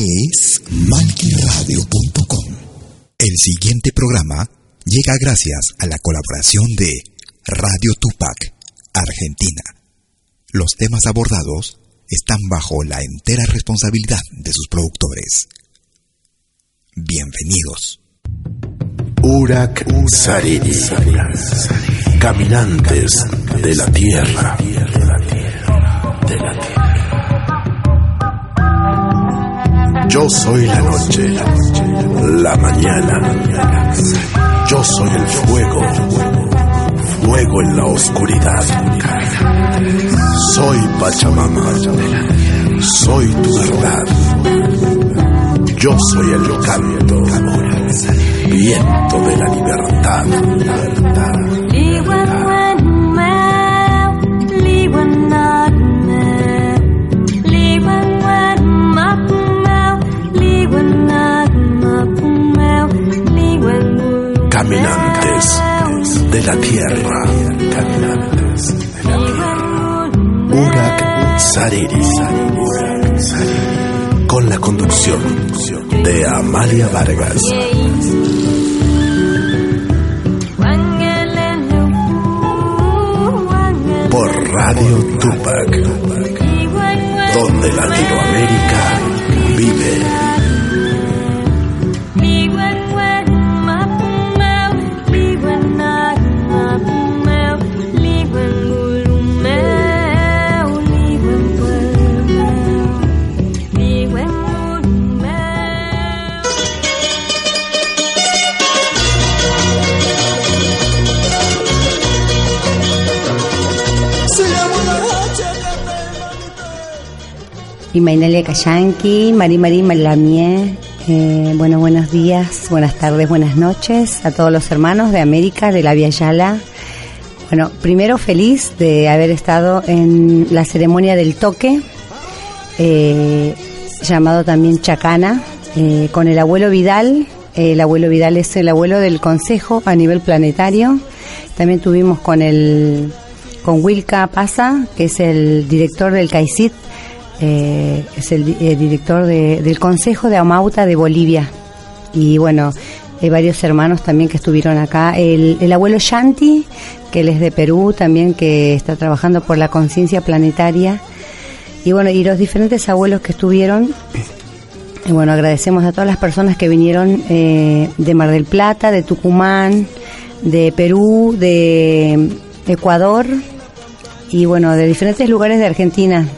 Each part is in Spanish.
Es malquiradio.com. El siguiente programa llega gracias a la colaboración de Radio Tupac, Argentina. Los temas abordados están bajo la entera responsabilidad de sus productores. Bienvenidos. Urak Sariri. Caminantes de la Tierra. Yo soy la noche, la mañana. Yo soy el fuego, fuego en la oscuridad. Soy Pachamama, soy tu verdad. Yo soy el canto, viento de la libertad. Caminantes de la tierra, caminantes de la tierra. Urak Sariri, con la conducción de Amalia Vargas. Por Radio Tupac, y Mainelia Cayanqui, Mari Mari Malamie. Eh, bueno, buenos días, buenas tardes, buenas noches a todos los hermanos de América, de la Via Yala. Bueno, primero feliz de haber estado en la ceremonia del toque, eh, llamado también Chacana, eh, con el abuelo Vidal. El abuelo Vidal es el abuelo del consejo a nivel planetario. También tuvimos con el con Wilka Pasa, que es el director del CAICIT, eh, es el, director del Consejo de Amauta de Bolivia. Y bueno, hay varios hermanos también que estuvieron acá. El, abuelo Shanti, que él es de Perú también, que está trabajando por la conciencia planetaria. Y bueno, y los diferentes abuelos que estuvieron. Y bueno, agradecemos a todas las personas que vinieron eh, de Mar del Plata, de Tucumán, de Perú, de Ecuador y bueno, de diferentes lugares de Argentina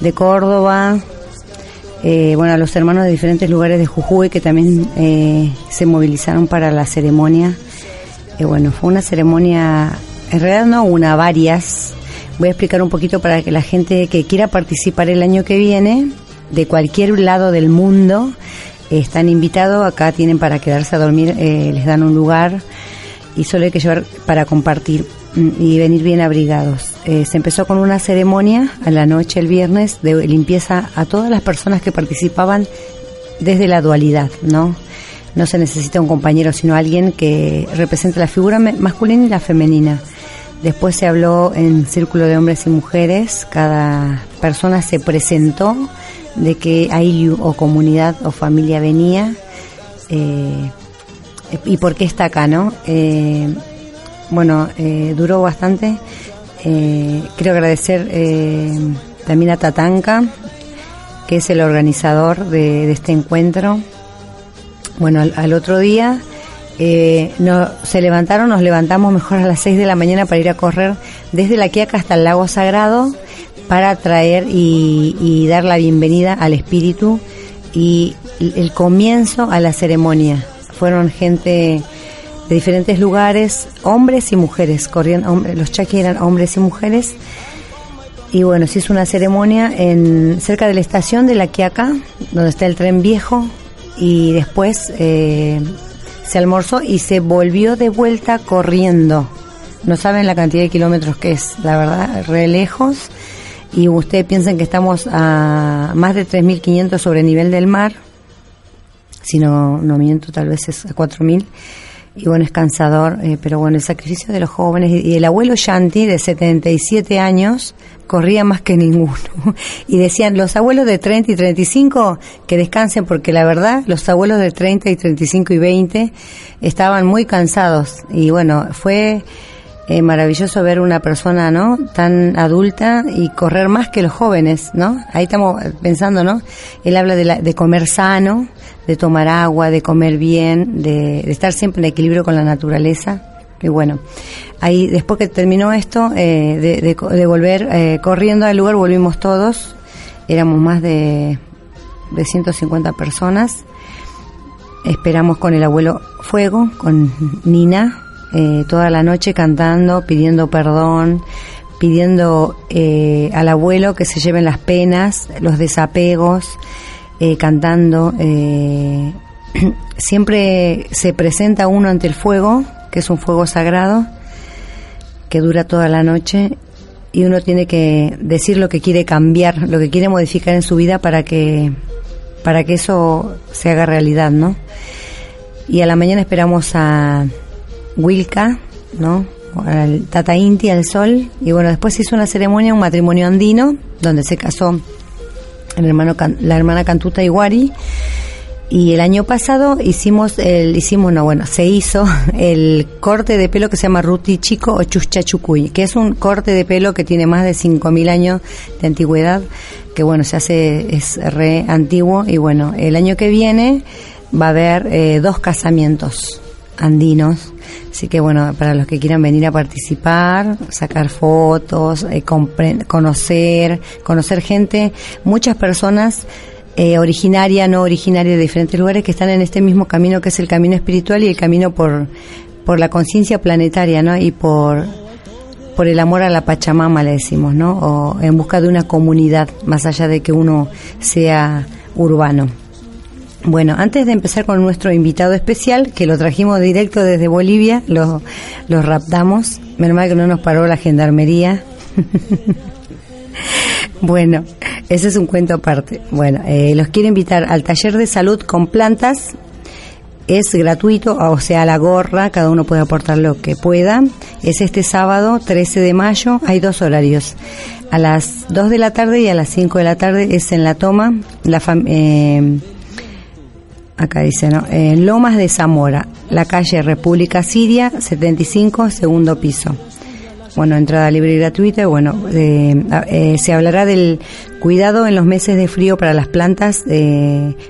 de Córdoba, eh, bueno, a los hermanos de diferentes lugares de Jujuy que también eh, se movilizaron para la ceremonia. Eh, bueno, fue una ceremonia, en realidad no una, varias. Voy a explicar un poquito para que la gente que quiera participar el año que viene, de cualquier lado del mundo, están invitados. Acá tienen para quedarse a dormir, les dan un lugar y solo hay que llevar para compartir y venir bien abrigados. Eh, se empezó con una ceremonia a la noche el viernes de limpieza a todas las personas que participaban desde la dualidad, ¿no? No se necesita un compañero, sino alguien que represente la figura masculina y la femenina. Después se habló en círculo de hombres y mujeres, cada persona se presentó de qué ailiu o comunidad o familia venía eh, y por qué está acá, ¿no? Eh, bueno, duró bastante. Eh, quiero agradecer eh, también a Tatanka, que es el organizador de, este encuentro. Bueno, al, otro día no, se levantaron, nos levantamos mejor a las 6 de la mañana para ir a correr desde la Quiaca hasta el lago Sagrado para traer y, y dar la bienvenida al espíritu y el comienzo a la ceremonia. Fueron gente de diferentes lugares, hombres y mujeres, corrían, los chaquis eran hombres y mujeres, y bueno, se hizo una ceremonia en cerca de la estación de La Quiaca, donde está el tren viejo, y después eh, se almorzó y se volvió de vuelta corriendo. No saben la cantidad de kilómetros que es, la verdad, re lejos. Y ustedes piensan que estamos a más de 3.500 sobre nivel del mar, si no, no miento, tal vez es a 4.000 y bueno, es cansador, eh, pero bueno, el sacrificio de los jóvenes y, el abuelo Shanti de 77 años corría más que ninguno. Y decían, los abuelos de 30 y 35 que descansen porque la verdad, los abuelos de 30 y 35 y 20 estaban muy cansados y bueno, fue eh, maravilloso ver una persona, ¿no? Tan adulta y correr más que los jóvenes, ¿no? Ahí estamos pensando, ¿no? Él habla de, la, de comer sano, de tomar agua, de comer bien, de, estar siempre en equilibrio con la naturaleza. Y bueno, ahí después que terminó esto, eh, de, volver eh, corriendo al lugar, volvimos todos. Éramos más de, de 150 personas. Esperamos con el abuelo Fuego, con Nina, eh, toda la noche cantando, pidiendo perdón, pidiendo eh, al abuelo que se lleven las penas, los desapegos, eh, cantando. siempre se presenta uno ante el fuego, que es un fuego sagrado, que dura toda la noche, y uno tiene que decir lo que quiere cambiar, lo que quiere modificar en su vida para que, para que eso se haga realidad, ¿no? Y a la mañana esperamos a Wilca, ¿no? Al Tata Inti, al Sol. Y bueno, después hizo una ceremonia, un matrimonio andino, donde se casó el hermano, la hermana Cantuta Iguari. Y el año pasado hicimos, el, hicimos, no, bueno, se hizo el corte de pelo que se llama Ruti Chico o Chuschachucuy, que es un corte de pelo que tiene más de 5.000 años de antigüedad, que bueno, se hace, es re antiguo. Y bueno, el año que viene va a haber eh, dos casamientos andinos. Así que bueno, para los que quieran venir a participar, sacar fotos, eh, conocer, conocer gente, muchas personas eh, originaria, no originaria de diferentes lugares que están en este mismo camino que es el camino espiritual y el camino por, por la conciencia planetaria, ¿no? Y por, por el amor a la Pachamama, le decimos, ¿no? O en busca de una comunidad, más allá de que uno sea urbano. Bueno, antes de empezar con nuestro invitado especial, que lo trajimos directo desde Bolivia, lo, raptamos, menos mal que no nos paró la gendarmería. bueno, ese es un cuento aparte. Bueno, eh, los quiero invitar al taller de salud con plantas. Es gratuito, o sea, la gorra, cada uno puede aportar lo que pueda. Es este sábado 13 de mayo, hay dos horarios. A las 2 de la tarde y a las 5 de la tarde es en la toma, la eh, acá dice, ¿no? En Lomas de Zamora, la calle República Siria, 75, segundo piso. Bueno, entrada libre y gratuita. Bueno, eh, se hablará del cuidado en los meses de frío para las plantas,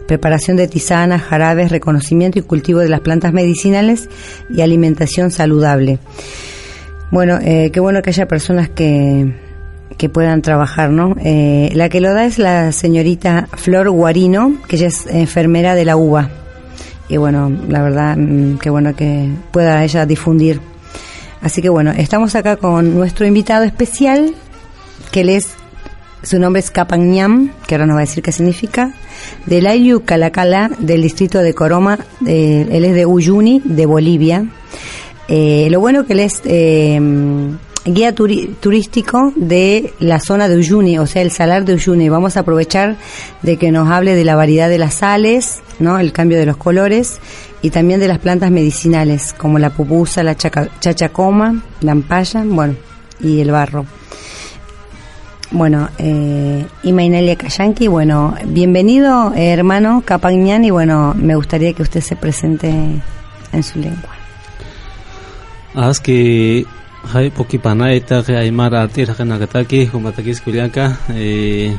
preparación de tisanas, jarabes, reconocimiento y cultivo de las plantas medicinales y alimentación saludable. Bueno, eh, qué bueno que haya personas que, que puedan trabajar, ¿no? Eh, la que lo da es la señorita Flor Guarino, que ella es enfermera de la UBA. Y bueno, la verdad, mm, qué bueno que pueda ella difundir. Así que bueno, estamos acá con nuestro invitado especial, que él es, su nombre es Capañam, que ahora nos va a decir qué significa, del Ayu Calacala, del distrito de Coroma, él es de Uyuni, de Bolivia. Eh, lo bueno que él es... Eh, guía turístico de la zona de Uyuni, o sea, el salar de Uyuni. Vamos a aprovechar de que nos hable de la variedad de las sales, ¿no? El cambio de los colores y también de las plantas medicinales, como la pupusa, la chachacoma, la ampalla, bueno, y el barro. Bueno, eh, Imainelia Kayanki, bueno, bienvenido hermano Capañán y bueno, me gustaría que usted se presente en su lengua. Haz que hay poki panaita que hay mar artir que nakataki humatakis kulianka eh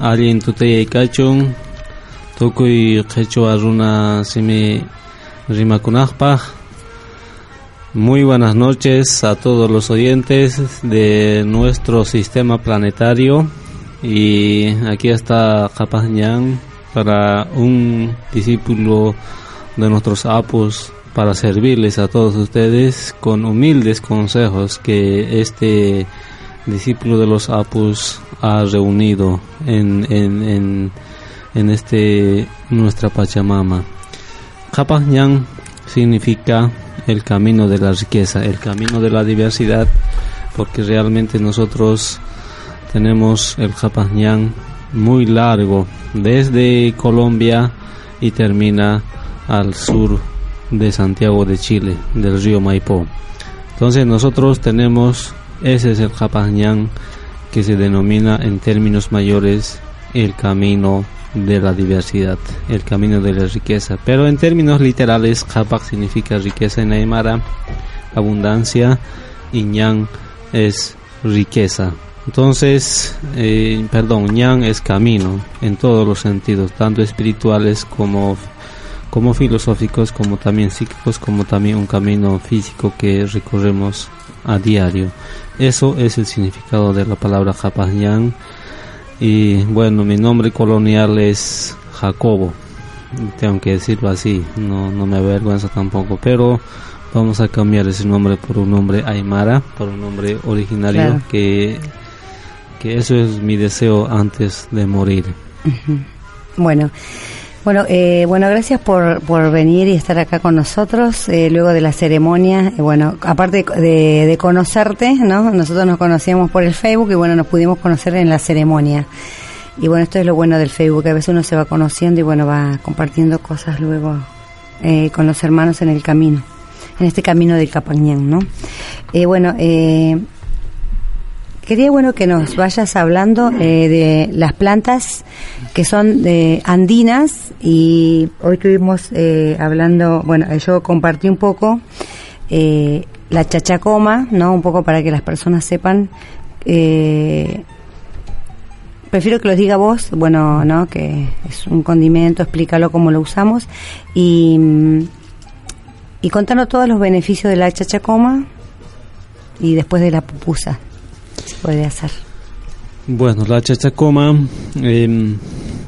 alien tutay kachun tukuy qechua runa simi rimakunaqpaq muy buenas noches a todos los oyentes de nuestro sistema planetario y aquí está Kapañán para un discípulo de nuestros apos para servirles a todos ustedes con humildes consejos que este discípulo de los Apus, ha reunido en, en, en, este nuestra Pachamama. Kapahñan significa el camino de la riqueza, el camino de la diversidad, porque realmente nosotros tenemos el Kapahñan muy largo, desde Colombia y termina al sur de Santiago de Chile, del río Maipó. Entonces nosotros tenemos, ese es el Japañán que se denomina en términos mayores el camino de la diversidad, el camino de la riqueza. Pero en términos literales, Japak significa riqueza en Aymara, abundancia, y Ñan es riqueza. Entonces, eh, perdón, Ñan es camino en todos los sentidos, tanto espirituales como como filosóficos, como también psíquicos, como también un camino físico que recorremos a diario. Eso es el significado de la palabra Japanyang. Y bueno, mi nombre colonial es Jacobo. Tengo que decirlo así, no, no me avergüenza tampoco, pero vamos a cambiar ese nombre por un nombre aymara, por un nombre originario, que, que eso es mi deseo antes de morir. Bueno, bueno, eh, bueno, gracias por, por venir y estar acá con nosotros eh, luego de la ceremonia. Bueno, aparte de, de, conocerte, ¿no? Nosotros nos conocíamos por el Facebook y bueno, nos pudimos conocer en la ceremonia. Y bueno, esto es lo bueno del Facebook, que a veces uno se va conociendo y bueno, va compartiendo cosas luego eh, con los hermanos en el camino, en este camino del Capañán, ¿no? Eh, bueno, eh, Quería bueno que nos vayas hablando eh, de las plantas que son de andinas y hoy estuvimos eh, hablando, bueno, yo compartí un poco eh, la chachacoma, ¿no? Un poco para que las personas sepan. Eh, prefiero que los diga vos, bueno, ¿no? Que es un condimento, explícalo cómo lo usamos y, y contanos todos los beneficios de la chachacoma y después de la pupusa puede hacer? Bueno, la chachacoma en,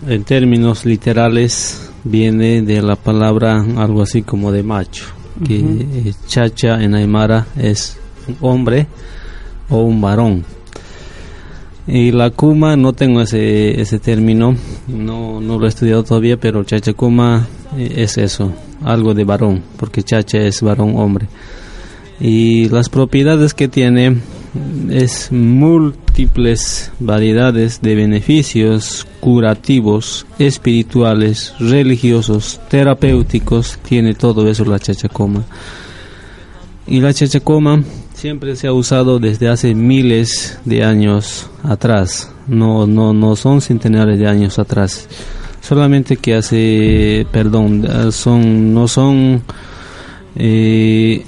en términos literales viene de la palabra algo así como de macho, que uh -huh. chacha en aymara es un hombre o un varón. Y la kuma, no tengo ese, ese término, no, no lo he estudiado todavía, pero chachacuma es eso, algo de varón, porque chacha es varón hombre. Y las propiedades que tiene es múltiples variedades de beneficios curativos, espirituales, religiosos, terapéuticos, tiene todo eso la chachacoma. Y la chachacoma siempre se ha usado desde hace miles de años atrás, no, no, no son centenares de años atrás, solamente que hace, perdón, son, no son eh,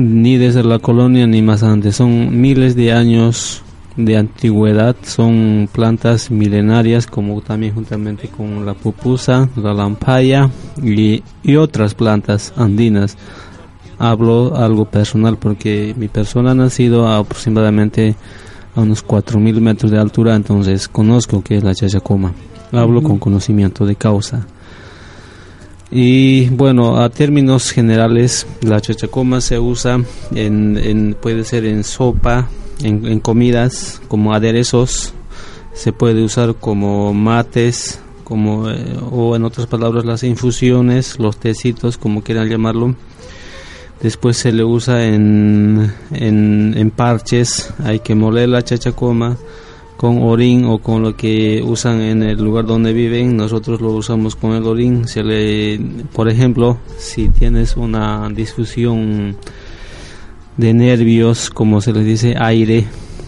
ni desde la colonia ni más antes. Son miles de años de antigüedad, son plantas milenarias como también juntamente con la pupusa, la lampaya y, y otras plantas andinas. Hablo algo personal porque mi persona ha nacido a aproximadamente a unos 4.000 metros de altura, entonces conozco que es la chachacoma. Hablo con conocimiento de causa. Y bueno, a términos generales, la chachacoma se usa en, en puede ser en sopa, en, en, comidas, como aderezos, se puede usar como mates, como eh, o en otras palabras las infusiones, los tecitos, como quieran llamarlo. Después se le usa en, en, en parches, hay que moler la chachacoma con orín o con lo que usan en el lugar donde viven, nosotros lo usamos con el orín. Se le, por ejemplo, si tienes una disfusión de nervios, como se les dice aire,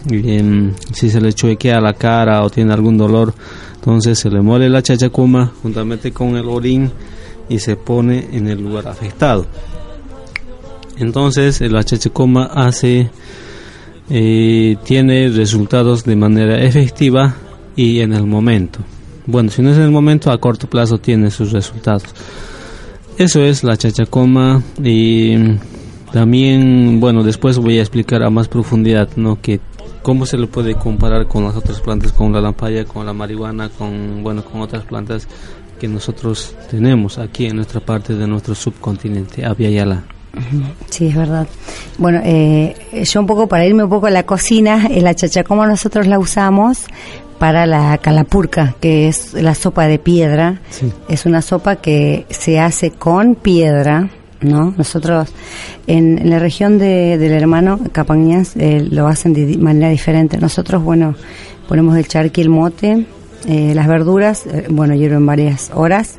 eh, si se le chuequea la cara o tiene algún dolor, entonces se le muele la chachacuma juntamente con el orín y se pone en el lugar afectado. Entonces la chachacuma hace eh, tiene resultados de manera efectiva y en el momento. Bueno, si no es en el momento, a corto plazo tiene sus resultados. Eso es la chachacoma y también, bueno, después voy a explicar a más profundidad, ¿no? Que cómo se lo puede comparar con las otras plantas, con la lampaya, con la marihuana, con, bueno, con otras plantas que nosotros tenemos aquí en nuestra parte de nuestro subcontinente, Abya Yala. Sí, es verdad. Bueno, eh, yo un poco, para irme un poco a la cocina, la chachacoma nosotros la usamos para la calapurca, que es la sopa de piedra. Es una sopa que se hace con piedra, ¿no? Nosotros en, la región de, del hermano Capañas eh, lo hacen de manera diferente. Nosotros, bueno, ponemos el charqui, el mote, eh, las verduras, eh, bueno, hierven varias horas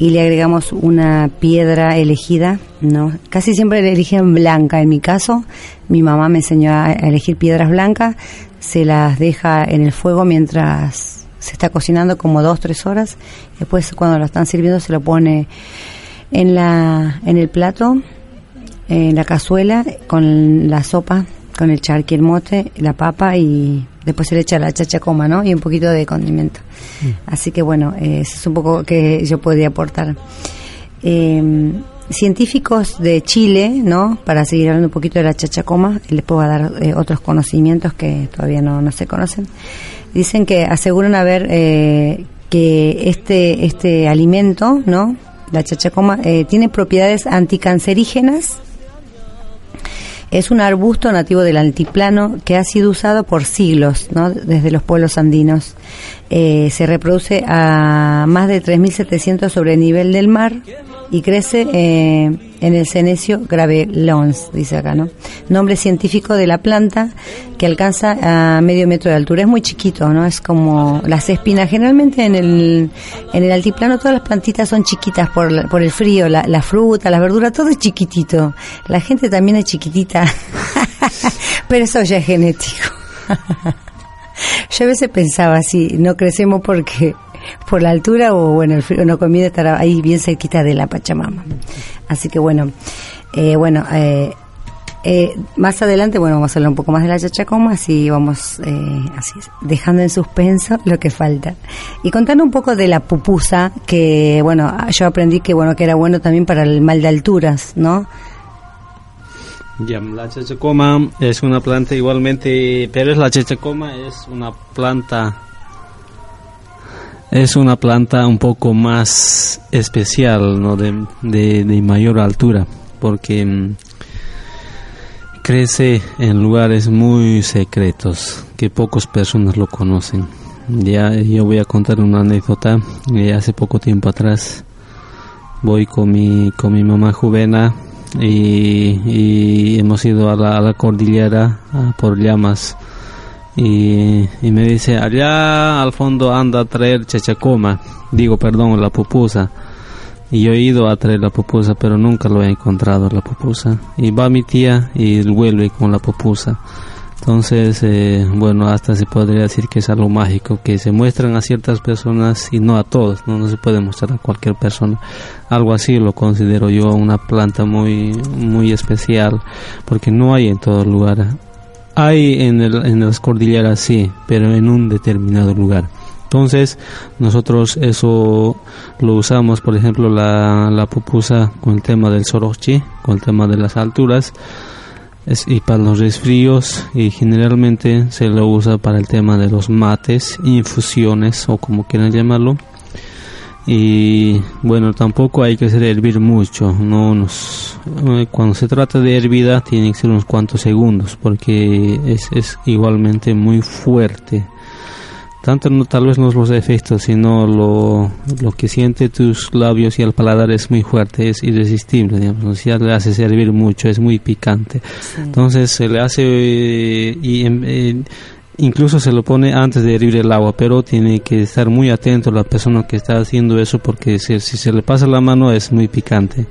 y le agregamos una piedra elegida, ¿no? Casi siempre le eligen blanca, en mi caso, mi mamá me enseñó a elegir piedras blancas, se las deja en el fuego mientras se está cocinando como dos, tres horas, después cuando lo están sirviendo se lo pone en la en el plato, en la cazuela, con la sopa, con el charqui, el mote, la papa y después se le echa la chachacoma, ¿no? Y un poquito de condimento. Mm. Así que bueno, es un poco que yo podría aportar. Eh, científicos de Chile, ¿no? Para seguir hablando un poquito de la chachacoma, les puedo dar eh, otros conocimientos que todavía no, no se conocen. Dicen que aseguran haber eh, que este este alimento, ¿no? La chachacoma eh, tiene propiedades anticancerígenas. Es un arbusto nativo del altiplano que ha sido usado por siglos, ¿no? Desde los pueblos andinos. se reproduce a más de 3.700 sobre el nivel del mar y crece eh, en el senecio gravelons, dice acá, ¿no? Nombre científico de la planta que alcanza a medio metro de altura. Es muy chiquito, ¿no? Es como las espinas. Generalmente en el, en el altiplano todas las plantitas son chiquitas por, por el frío, la, la fruta, la verdura, todo es chiquitito. La gente también es chiquitita. Pero eso ya es genético. Yo a veces pensaba así, no crecemos porque por la altura o bueno, el frío no conviene estar ahí bien cerquita de la Pachamama. Así que bueno, eh, bueno, eh, eh, más adelante, bueno, vamos a hablar un poco más de la chachacoma, así vamos así dejando en suspenso lo que falta. Y contando un poco de la pupusa, que bueno, yo aprendí que bueno, que era bueno también para el mal de alturas, ¿no? Ya, la chachacoma es una planta igualmente, pero la chachacoma es una planta es una planta un poco más especial, ¿no? de, de, mayor altura, porque mm, crece en lugares muy secretos, que pocas personas lo conocen. Ya yo voy a contar una anécdota. Hace poco tiempo atrás voy con mi, con mi mamá Juvena y, y hemos ido a la, a la cordillera por llamas y, me dice, allá al fondo anda a traer chachacoma, digo, perdón, la pupusa. Y yo he ido a traer la pupusa, pero nunca lo he encontrado la pupusa. Y va mi tía y vuelve con la pupusa. Entonces, eh, bueno, hasta se podría decir que es algo mágico, que se muestran a ciertas personas y no a todos, no, no se puede mostrar a cualquier persona. Algo así lo considero yo una planta muy, muy especial, porque no hay en todo lugar hay en, el, en las cordilleras, sí, pero en un determinado lugar. Entonces, nosotros eso lo usamos, por ejemplo, la, la pupusa con el tema del sorochi, con el tema de las alturas, y para los resfríos, y generalmente se lo usa para el tema de los mates, infusiones o como quieran llamarlo y bueno tampoco hay que hacer hervir mucho no nos, eh, cuando se trata de hervida tiene que ser unos cuantos segundos porque es, es igualmente muy fuerte. Tanto no tal vez no los efectos sino lo, lo que siente tus labios y el paladar es muy fuerte es irresistible digamos si le hace hervir mucho es muy picante. Entonces se le hace eh, y eh, incluso se lo pone antes de hervir el agua, pero tiene que estar muy atento la persona que está haciendo eso porque si, se le pasa la mano es muy picante.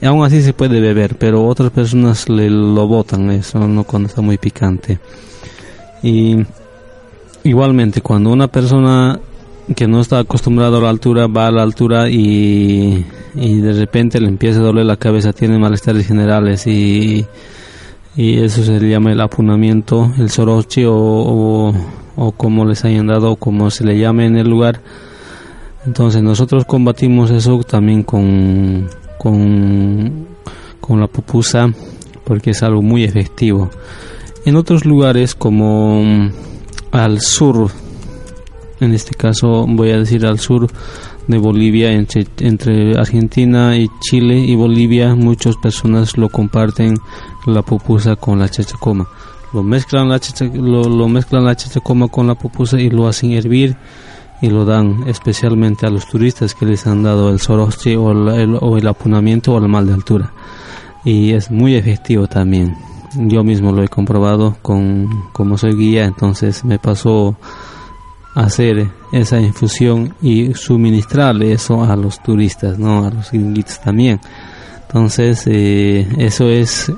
Y aún así se puede beber, pero otras personas le lo botan eso, no cuando está muy picante. Y igualmente cuando una persona que no está acostumbrado a la altura va a la altura y de repente le empieza a doler la cabeza, tiene malestares generales y y eso se llama el apunamiento, el soroche o, o, como les hayan dado, como se le llame en el lugar. Entonces nosotros combatimos eso también con, con, con la pupusa porque es algo muy efectivo. En otros lugares como mm, al sur, en este caso voy a decir al sur de Bolivia entre, entre Argentina y Chile y Bolivia muchas personas lo comparten la pupusa con la chachacoma. Lo mezclan la lo, mezclan la chachacoma con la pupusa y lo hacen hervir y lo dan especialmente a los turistas que les han dado el el, o el apunamiento o el mal de altura. Y es muy efectivo también. Yo mismo lo he comprobado con como soy guía entonces me pasó hacer esa infusión y suministrarle eso a los turistas no a los gringuitos también. Entonces eh, eso es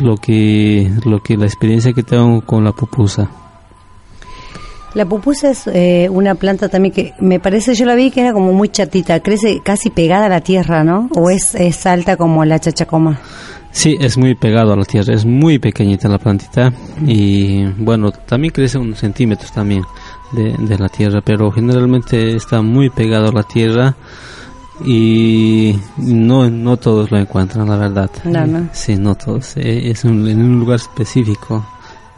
lo que lo que la experiencia que tengo con la pupusa la pupusa es eh, una planta también que me parece, yo la vi que era como muy chatita, crece casi pegada a la tierra, ¿no? ¿O es, es alta como la chachacoma? Sí, es muy pegado a la tierra, es muy pequeñita la plantita y bueno, también crece unos centímetros también de, de la tierra, pero generalmente está muy pegado a la tierra y no no todos lo encuentran la verdad. No, no. sí no todos. Eh, es en un lugar específico.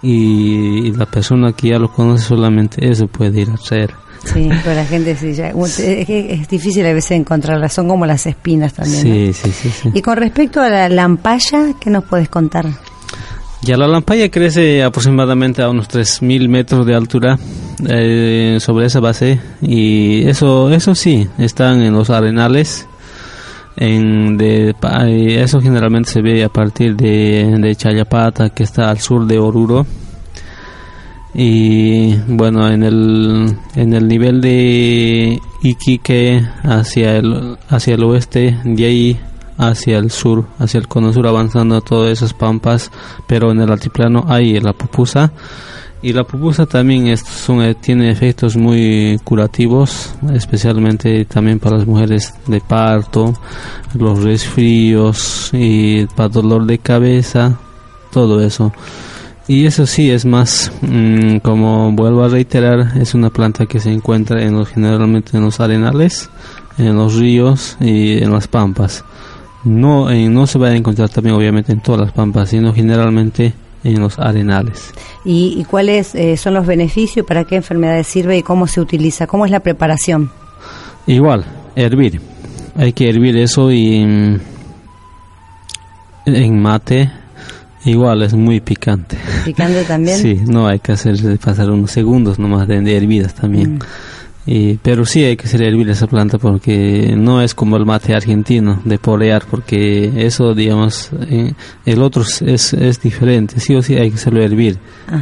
Y, la persona que ya lo conoce solamente eso puede ir a traer sí pero la gente sí ya, es, es, difícil a veces encontrarlas son como las espinas también sí, sí, sí, sí, y con respecto a la lampaya qué nos puedes contar ya la lampaya crece aproximadamente a unos 3.000 metros de altura eh, sobre esa base. Y eso eso sí están en los arenales eso generalmente se ve a partir de, de Chayapata que está al sur de Oruro. Y bueno en el en el nivel de Iquique hacia el hacia el oeste de ahí hacia el sur, hacia el cono sur, avanzando a todas esas pampas, pero en el altiplano hay la pupusa. Y la pupusa también es, eh, tiene efectos muy curativos, especialmente también para las mujeres de parto, los resfríos y para dolor de cabeza, todo eso. Y eso sí es más, mm, como vuelvo a reiterar, es una planta que se encuentra en los, generalmente en los arenales, en los ríos y en las pampas no, eh, no se va a encontrar también obviamente en todas las pampas, sino generalmente en los arenales. ¿Y, cuáles eh, son los beneficios? ¿Para qué enfermedades sirve y cómo se utiliza? ¿Cómo es la preparación? Igual, hervir. Hay que hervir eso y mm, en mate igual es muy picante. ¿Picante también? sí, no hay que hacer pasar unos segundos nomás de, hervidas también. Mm pero sí hay que ser hervir esa planta porque no es como el mate argentino de polear, porque eso, digamos, eh, el otro es, es diferente. Sí o sí hay que hacerlo hervir,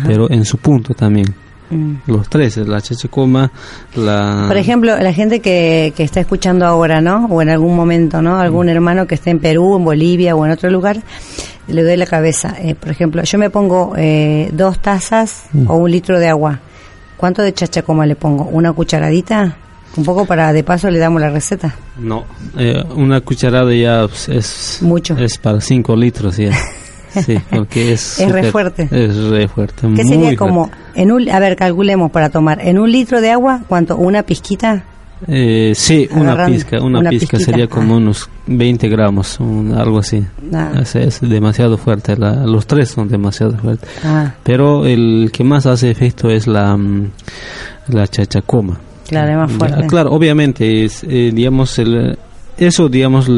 pero en su punto también. Mm. Los tres, la chachacoma, la... Por ejemplo, la gente que, que está escuchando ahora, ¿no? O en algún momento, ¿no? Algún mm. hermano que esté en Perú, en Bolivia o en otro lugar, le doy la cabeza. Eh, por ejemplo, yo me pongo eh, dos tazas mm. o un litro de agua ¿Cuánto de chachacoma le pongo? ¿Una cucharadita? Un poco para de paso le damos la receta. No, eh, una cucharada ya es mucho. Es para 5 litros ya. Sí, porque es es re fuerte. Es re fuerte. ¿Qué sería como en un a ver, calculemos para tomar en un litro de agua, ¿cuánto? Una pizquita. Eh, sí, una pizca, una, pizca sería como ah. unos 20 gramos, algo así. Ah. Es, demasiado fuerte, los tres son demasiado fuertes. Ah. Pero el que más hace efecto es la, mm, la chachacoma. Claro, es más fuerte. Claro, obviamente, es, eh, digamos, el, eso, digamos,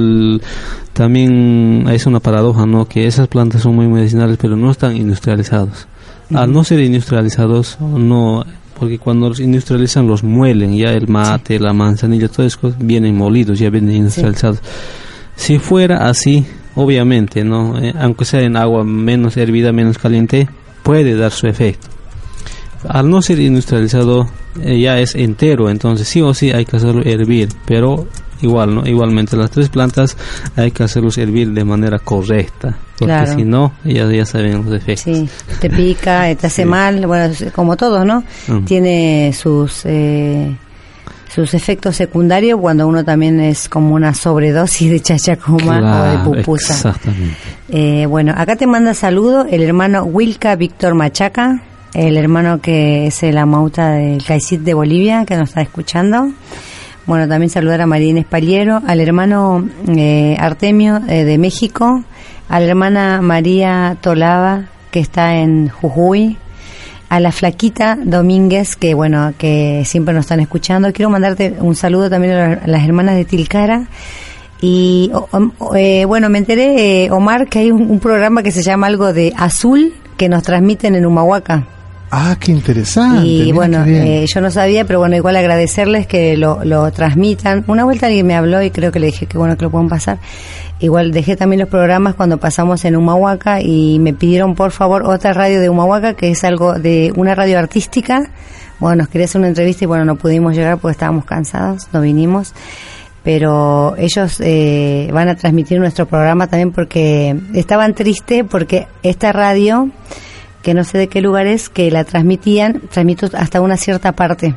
también es una paradoja, ¿no? Que esas plantas son muy medicinales, pero no están industrializados. Al no ser industrializados, no porque cuando los industrializan los muelen, ya el mate, la manzanilla, esas cosas vienen molidos, ya vienen industrializados. Si fuera así, obviamente, ¿no? Eh, aunque sea en agua menos hervida, menos caliente, puede dar su efecto. Al no ser industrializado, eh, ya es entero, entonces sí o sí hay que hacerlo hervir, pero igual, ¿no? Igualmente las tres plantas hay que hacerlos hervir de manera correcta, porque si no, ya, ya saben los efectos. Sí, te pica, te hace mal, bueno, como todos, ¿no? Mm. Tiene sus... Eh, sus efectos secundarios cuando uno también es como una sobredosis de chachacoma o de pupusa. Exactamente. Eh, bueno, acá te manda saludo el hermano Wilka Víctor Machaca, el hermano que es la mauta del Caicit de Bolivia, que nos está escuchando. Bueno, también saludar a María Espaliero, al hermano eh, Artemio eh, de México, a la hermana María Tolava, que está en Jujuy, a la flaquita Domínguez, que bueno, que siempre nos están escuchando. Quiero mandarte un saludo también a las hermanas de Tilcara. Y eh, bueno, me enteré, eh, Omar, que hay un, programa que se llama algo de Azul que nos transmiten en Humahuaca. Ah, qué interesante. Y bueno, eh, yo no sabía, pero bueno, igual agradecerles que lo, lo transmitan. Una vuelta alguien me habló y creo que le dije que bueno que lo puedan pasar. Igual dejé también los programas cuando pasamos en Humahuaca y me pidieron por favor otra radio de Humahuaca que es algo de una radio artística. Bueno, nos quería hacer una entrevista y bueno, no pudimos llegar porque estábamos cansados, no vinimos. Pero ellos eh, van a transmitir nuestro programa también porque estaban tristes porque esta radio, que no sé de qué lugar es, que la transmitían, transmito hasta una cierta parte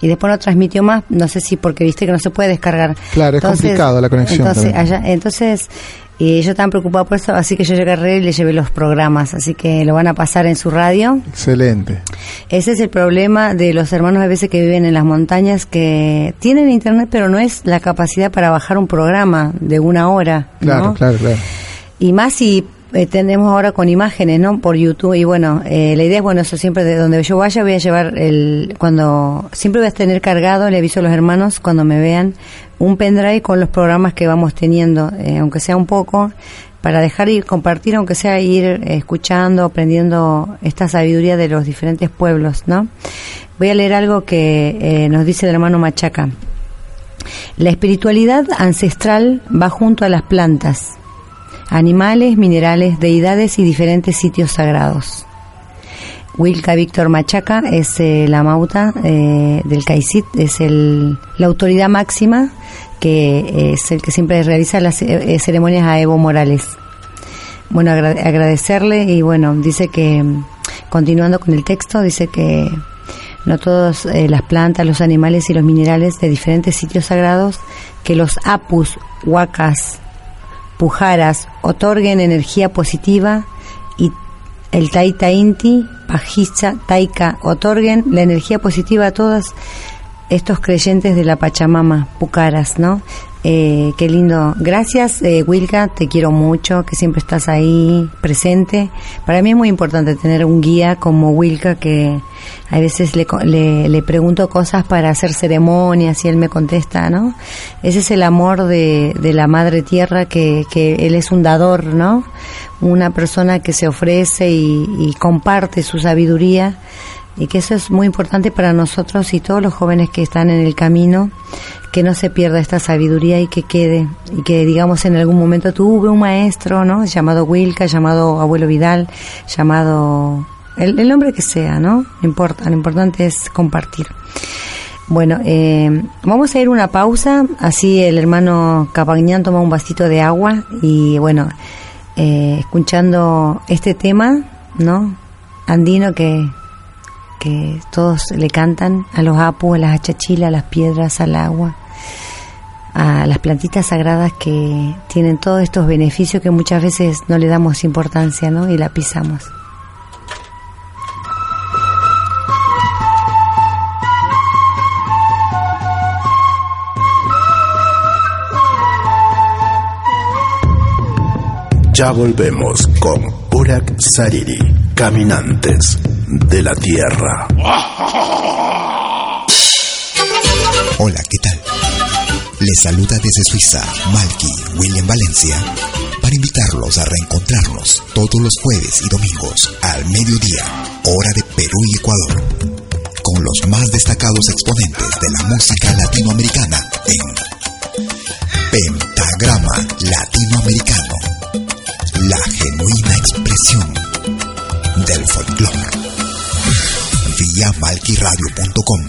y después no transmitió más, no sé si porque viste que no se puede descargar. Claro, es complicado la conexión. Entonces, allá, entonces y ellos estaban preocupados por eso, así que yo llegué y le llevé los programas, así que lo van a pasar en su radio. Excelente. Ese es el problema de los hermanos a veces que viven en las montañas, que tienen internet, pero no es la capacidad para bajar un programa de una hora. Claro, claro, claro. Y más si eh, tenemos ahora con imágenes, ¿no? Por YouTube. Y bueno, eh, la idea es, bueno, eso siempre de donde yo vaya voy a llevar el, cuando, siempre voy a tener cargado, le aviso a los hermanos cuando me vean, un pendrive con los programas que vamos teniendo, eh, aunque sea un poco, para dejar y compartir, aunque sea ir escuchando, aprendiendo esta sabiduría de los diferentes pueblos, ¿no? Voy a leer algo que nos dice el hermano Machaca. La espiritualidad ancestral va junto a las plantas animales, minerales, deidades y diferentes sitios sagrados. Wilka Víctor Machaca es eh, la mauta eh, del CAICIT, es el, la autoridad máxima que es el que siempre realiza las eh, ceremonias a Evo Morales. Bueno, agradecerle y bueno, dice que, continuando con el texto, dice que no todas las plantas, los animales y los minerales de diferentes sitios sagrados, que los apus, huacas, pujaras otorguen energía positiva y el Taita Inti, Pajicha, Taika otorguen la energía positiva a todos estos creyentes de la Pachamama, Pucaras, ¿no? Eh, qué lindo. Gracias, eh, Wilka, te quiero mucho, que siempre estás ahí presente. Para mí es muy importante tener un guía como Wilka que a veces le, le, pregunto cosas para hacer ceremonias y él me contesta, ¿no? Ese es el amor de, de la Madre Tierra, que, que él es un dador, ¿no? Una persona que se ofrece y, y comparte su sabiduría y que eso es muy importante para nosotros y todos los jóvenes que están en el camino, que no se pierda esta sabiduría y que quede, y que digamos en algún momento tuve un maestro, ¿no? Llamado Wilka, llamado Abuelo Vidal, llamado el, nombre que sea, ¿no? No importa, lo importante es compartir. Bueno, eh, vamos a ir una pausa, así el hermano Capañán toma un vasito de agua y bueno, eh, escuchando este tema, ¿no? Andino que, que todos le cantan a los apus, a las achachilas, a las piedras, al agua, a las plantitas sagradas que tienen todos estos beneficios que muchas veces no le damos importancia, ¿no? Y la pisamos. Ya volvemos con Urak Sariri, Caminantes de la Tierra. Hola, ¿qué tal? Les saluda desde Suiza Malky William Valencia para invitarlos a reencontrarnos todos los jueves y domingos al mediodía, hora de Perú y Ecuador, con los más destacados exponentes de la música latinoamericana en Pentagrama Latinoamericano, vía malquiradio.com.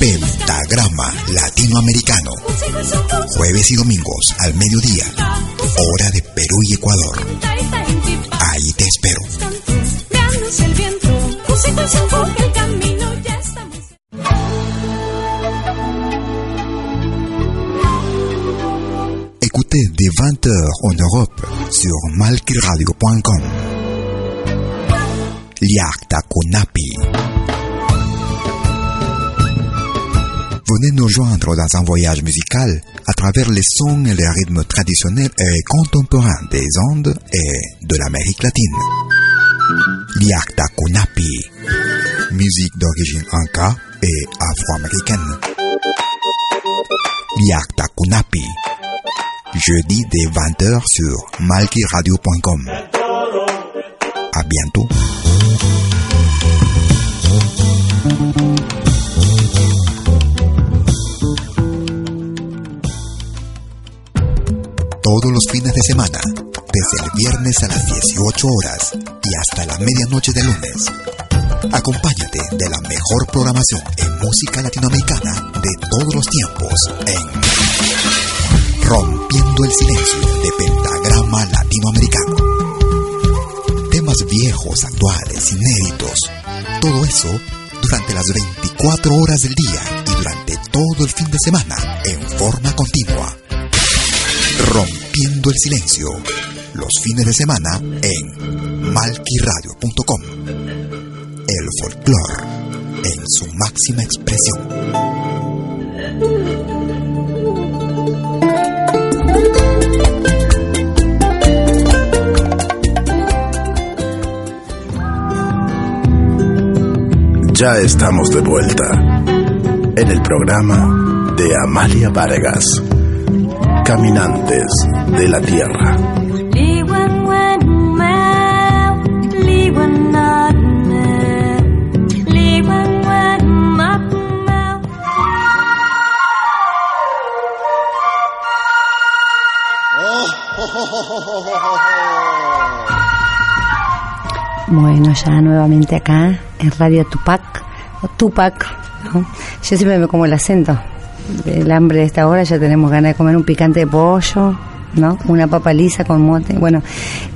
Pentagrama Latinoamericano. Jueves y domingos al mediodía. Hora de Perú y Ecuador. Ahí te espero. Écoutez des 20h en Europe sur malquiradio.com. Venez nous joindre dans un voyage musical à travers les sons et les rythmes traditionnels et contemporains des Andes et de l'Amérique latine. Liakta Kunapi, musique d'origine anka et afro-américaine. Liakta Kunapi, jeudi dès 20h sur malkiradio.com. À bientôt. Todos los fines de semana, desde el viernes a las 18 horas y hasta la medianoche de lunes. Acompáñate de la mejor programación en música latinoamericana de todos los tiempos en Rompiendo el Silencio de Pentagrama Latinoamericano. Temas viejos, actuales, inéditos. Todo eso durante las 24 horas del día y durante todo el fin de semana en forma continua. Rompiendo el Silencio los fines de semana en malquiradio.com. El folclore en su máxima expresión. Ya estamos de vuelta en el programa de Amalia Vargas, Caminantes de la Tierra. Bueno, ya nuevamente acá en Radio Tupac, o Tupac. Yo siempre me como el acento. El hambre de esta hora, ya tenemos ganas de comer un picante de pollo, ¿no? Una papa lisa con mote. Bueno,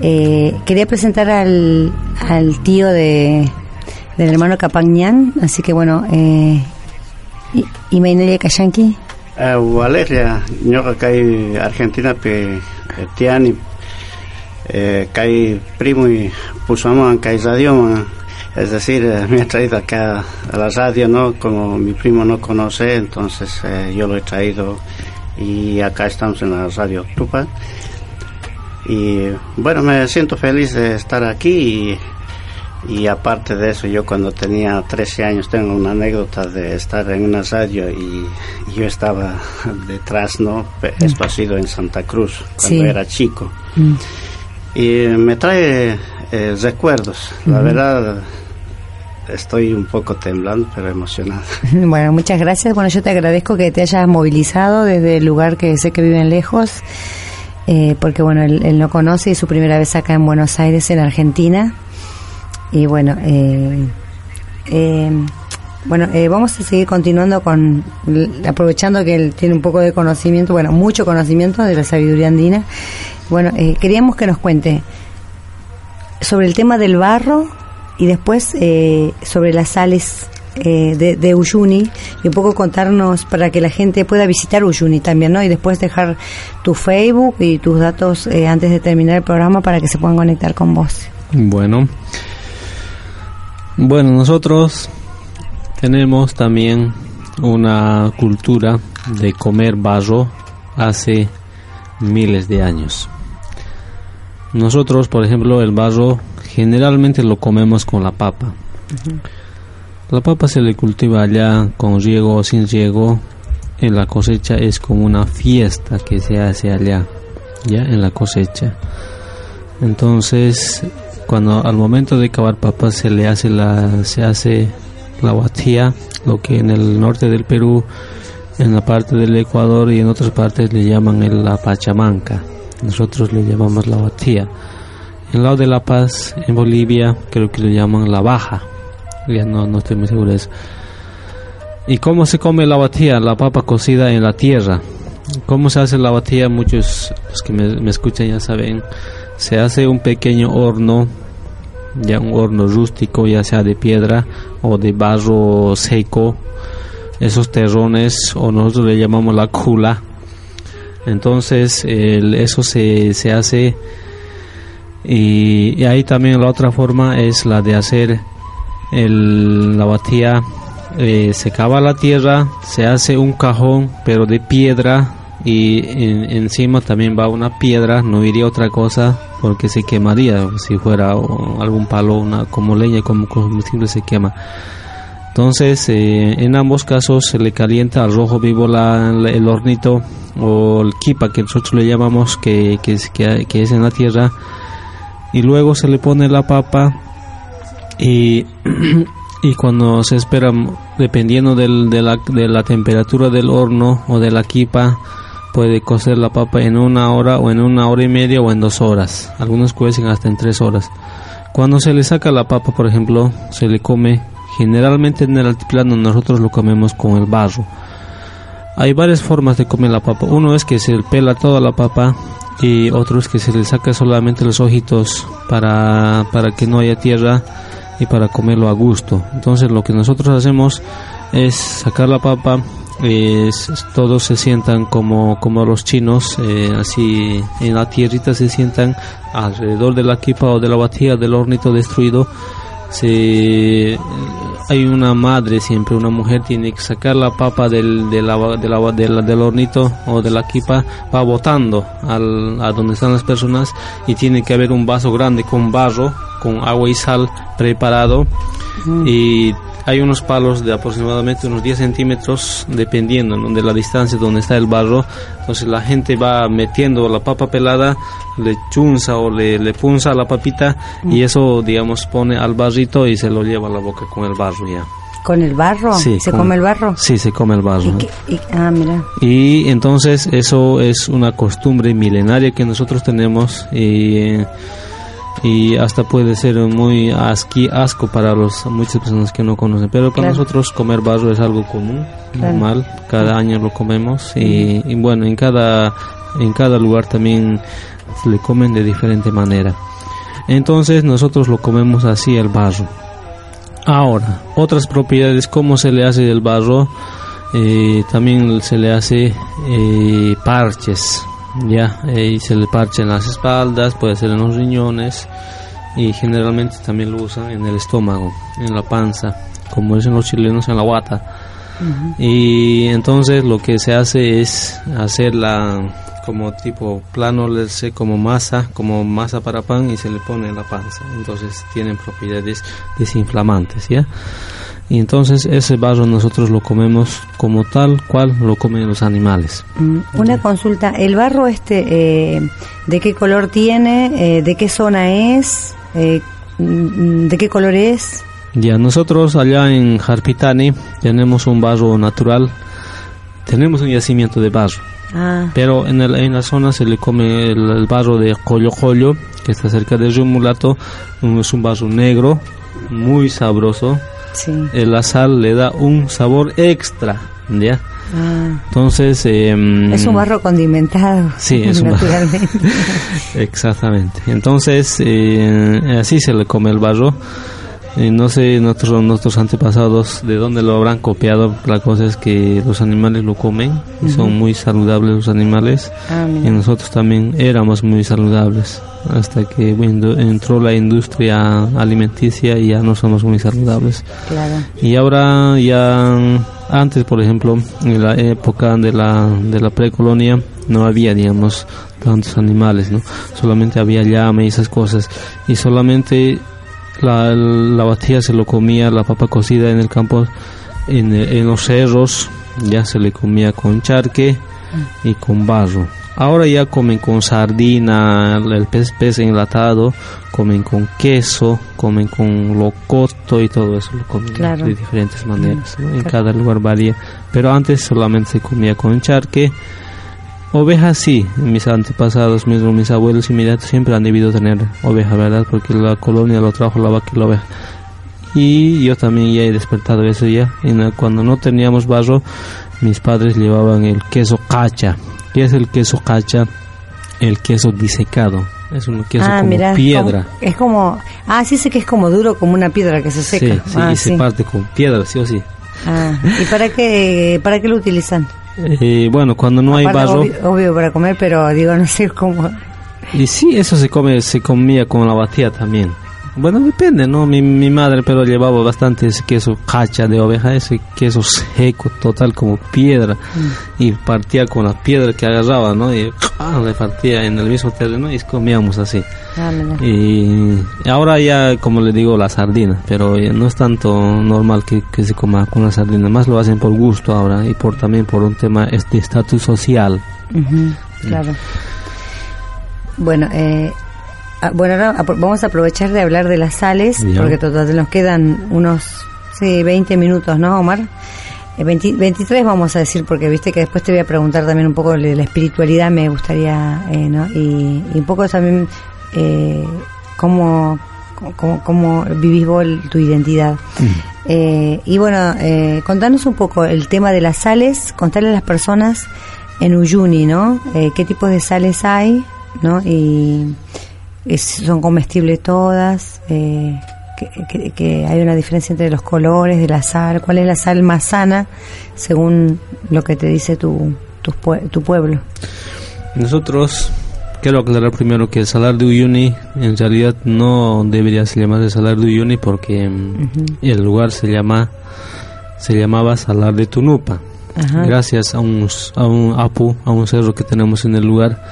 eh, quería presentar al, al tío de, del hermano Capañán, así que bueno, eh, y, y Mainelia Cayanqui. Uh, Valeria, ñoqa kay Argentina pe tiani eh, primo y pusamos kay radio es decir, eh, me ha traído acá a la radio, ¿no? Como mi primo no conoce, entonces eh, yo lo he traído y acá estamos en la radio Tupac. Y bueno, me siento feliz de estar aquí y, y aparte de eso, yo cuando tenía 13 años tengo una anécdota de estar en una radio y, y yo estaba detrás, ¿no? Esto ha sido en Santa Cruz, cuando Sí. era chico. Mm. Y me trae eh, recuerdos, la verdad estoy un poco temblando, pero emocionado. Bueno, muchas gracias. Bueno, yo te agradezco que te hayas movilizado desde el lugar que sé que viven lejos, eh, porque bueno, él, él no conoce y es su primera vez acá en Buenos Aires, en Argentina. Y bueno, eh, eh, bueno, eh, vamos a seguir continuando con, aprovechando que él tiene un poco de conocimiento, bueno, mucho conocimiento de la sabiduría andina. Bueno, eh, queríamos que nos cuente sobre el tema del barro y después eh, sobre las sales eh, de, Uyuni y un poco contarnos para que la gente pueda visitar Uyuni también, ¿no? Y después dejar tu Facebook y tus datos eh, antes de terminar el programa para que se puedan conectar con vos. Bueno. Bueno, nosotros tenemos también una cultura de comer barro hace miles de años. Nosotros, por ejemplo, el barro generalmente lo comemos con la papa. La papa se le cultiva allá con riego o sin riego. En la cosecha es como una fiesta que se hace allá, ya en la cosecha. Entonces, cuando al momento de cavar papas se le hace la se hace la guatía, lo que en el norte del Perú, en la parte del Ecuador y en otras partes le llaman el- la pachamanca. Nosotros le llamamos la guatía. En el lado de La Paz, en Bolivia, creo que le llaman la baja. Ya no, no estoy muy seguro de eso. ¿Y cómo se come la batía? La papa cocida en la tierra. ¿Cómo se hace la batía? Muchos los que me, me escuchan ya saben. Se hace un pequeño horno, ya un horno rústico, ya sea de piedra o de barro seco. Esos terrones, o nosotros le llamamos la cula. Entonces, el- eso se, se hace. Y, ahí también la otra forma es la de hacer el, la batía eh, se cava la tierra, se hace un cajón, pero de piedra, y en- encima también va una piedra, no iría otra cosa porque se quemaría si fuera algún palo, una como leña, como combustible se quema. Entonces, eh, en ambos casos se le calienta al rojo vivo la- el hornito o el kipa que nosotros le llamamos, que, que, es, que es en la tierra, y luego se le pone la papa y, y cuando se espera, dependiendo del- de, la, de la temperatura del horno o de la kipa, puede cocer la papa en una hora o en una hora y media o en dos horas. Algunos cuecen hasta en tres horas. Cuando se le saca la papa, por ejemplo, se le come, generalmente en el altiplano nosotros lo comemos con el barro. Hay varias formas de comer la papa. Uno es que se pela toda la papa y otro es que se le saca solamente los ojitos para, para que no haya tierra y para comerlo a gusto. Entonces lo que nosotros hacemos es sacar la papa, es- todos se sientan como, como los chinos, eh, así en la tierrita se sientan alrededor de la kipa o de la batida del hornito destruido. Se, hay una madre siempre, una mujer tiene que sacar la papa del, de la, de la- de la- del hornito o de la kipa, va botando al, a donde están las personas y tiene que haber un vaso grande con barro, con agua y sal preparado. Y hay unos palos de aproximadamente unos 10 centímetros dependiendo de la distancia donde está el barro entonces la gente va metiendo la papa pelada le chunza o le, le punza la papita y eso digamos pone al barrito y se lo lleva a la boca con el barro ya ¿Con el barro? Sí, ¿Se con- come el barro? sí se come el barro ¿Y qué- y- ah, mira. y entonces eso es una costumbre milenaria que nosotros tenemos y, y hasta puede ser muy asqui, asco para los, muchas personas que no conocen. Pero para Claro. nosotros comer barro es algo común, Claro. normal, cada año lo comemos y, y bueno, en cada, en cada lugar también le comen de diferente manera. Entonces nosotros lo comemos así el barro. Ahora, otras propiedades, ¿cómo se le hace el barro? Eh, también se le hace eh, parches, ya, eh, y se le parche en las espaldas, puede ser en los riñones y generalmente también lo usan en el estómago, en la panza, como dicen los chilenos en la guata. Y entonces lo que se hace es hacer la como tipo plano, como masa, como masa para pan y se le pone en la panza. Entonces tienen propiedades desinflamantes, ¿ya? Y entonces ese barro nosotros lo comemos como tal cual lo comen los animales. Mm, Una consulta, ¿el barro este eh, de qué color tiene? Eh, ¿De qué zona es? Eh, mm, ¿De qué color es? Ya nosotros allá en Jarpitani tenemos un barro natural, tenemos un yacimiento de barro, Ah, pero en, el- en la zona se le come el, el barro de Collo Collo, que está cerca de Río Mulato, es un barro negro, muy sabroso, sí. Eh, la sal le da un sabor extra, ¿ya? Ah, Entonces... em, es un barro condimentado. Sí, es un barro. naturalmente. Exactamente. Entonces, eh, así se le come el barro. Eh, no sé nuestros, nuestros antepasados de dónde lo habrán copiado. La cosa es que los animales lo comen y son muy saludables los animales. Ah, Y nosotros también éramos muy saludables hasta que bueno, entró la industria alimenticia y ya no somos muy saludables. Claro. Y ahora ya antes, por ejemplo, en la época de la, de la precolonia, no había, digamos, tantos animales, ¿no? Solamente había llama y esas cosas. Y solamente la, la batida se lo comía, la papa cocida en el campo, en, en los cerros, ya se le comía con charque y con barro. Ahora ya comen con sardina, el pez, pez enlatado, comen con queso, comen con locoto y todo eso lo comen Claro. de diferentes maneras. ¿no? En Claro. cada lugar varía. Pero antes solamente se comía con charque. Ovejas sí, mis antepasados, mis, mis abuelos inmediatos siempre han debido tener oveja, ¿verdad? Porque la colonia lo trajo la vaca y la oveja. Y yo también ya he despertado eso ya. La- cuando no teníamos barro, mis padres llevaban el queso cacha. ¿Qué es el queso cacha? El queso disecado. Es un queso ah, como mira, piedra. como- es como, ah, sí sé que es como duro, como una piedra que se seca. Sí, sí, ah, y se parte con piedra, sí o sí. Ah, ¿y para qué, para qué lo utilizan? Eh, bueno, cuando no hay Aparte, barro, Obvio, obvio para comer, pero digo, no sé cómo. y sí, eso se come, se comía con la batida también. Bueno, depende, ¿no? Mi, mi madre, pero llevaba bastante ese queso cacha de oveja, ese queso seco, total, como piedra. Mm. Y partía con la piedra que agarraba, ¿no? Y ¡ah! le partía en el mismo terreno y comíamos así. Ah. Y ahora ya, como le digo, la sardina, pero no es tanto normal que, que se coma con la sardina, más lo hacen por gusto ahora y por también por un tema de estatus social. Claro. Bueno, eh, bueno, ahora vamos a aprovechar de hablar de las sales, porque todavía nos quedan unos sí, 20 minutos, ¿no, Omar? Eh, 20 23 vamos a decir, porque viste que después te voy a preguntar también un poco de la espiritualidad, me gustaría, eh, ¿no? Y, y un poco también eh, cómo, cómo, cómo vivís vos tu identidad. Eh, y bueno, eh, contanos un poco el tema de las sales, contarle a las personas en Uyuni, ¿no? Eh, ¿Qué tipos de sales hay, ¿no? Y es- son comestibles todas, eh, que, que- que hay una diferencia entre los colores de la sal, cuál es la sal más sana según lo que te dice tu, tu, tu pueblo. Nosotros, quiero aclarar primero que el salar de Uyuni en realidad no debería se llamar el salar de Uyuni porque mm, el lugar se llama se llamaba salar de Tunupa. Ajá. Gracias a un, a un apu, a un cerro que tenemos en el lugar.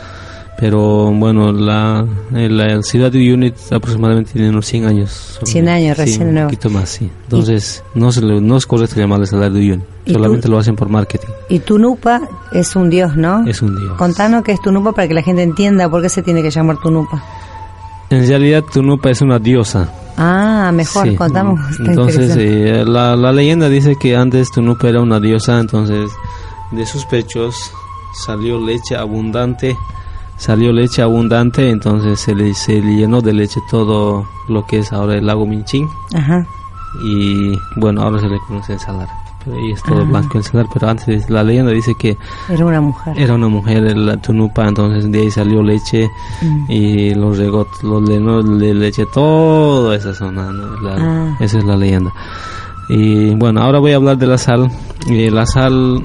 Pero bueno, la, eh, la ciudad de Uyuni aproximadamente tiene unos 100 años. 100 años, recién un nuevo. poquito más, sí. Entonces, no, se le- no es correcto llamarle salar de Uyuni. ¿Y tú? Solamente lo hacen por marketing. Y Tunupa es un dios, ¿no? Es un dios. Contanos qué es Tunupa para que la gente entienda por qué se tiene que llamar Tunupa. En realidad, Tunupa es una diosa. Ah, mejor, Sí. contamos. Entonces, eh, la, la leyenda dice que antes Tunupa era una diosa, entonces de sus pechos salió leche abundante, salió leche abundante, entonces se le, se le llenó de leche todo lo que es ahora el lago Minchín Ajá. y bueno, ahora se le conoce el salar. Ahí es todo Ah. blanco el salar, pero antes la leyenda dice que Era una mujer. era una mujer, la Tunupa, entonces de ahí salió leche Mm. y lo regó, lo llenó de leche toda esa zona, ¿no? La- Ah. esa es la leyenda. Y bueno, ahora voy a hablar de la sal. Y la sal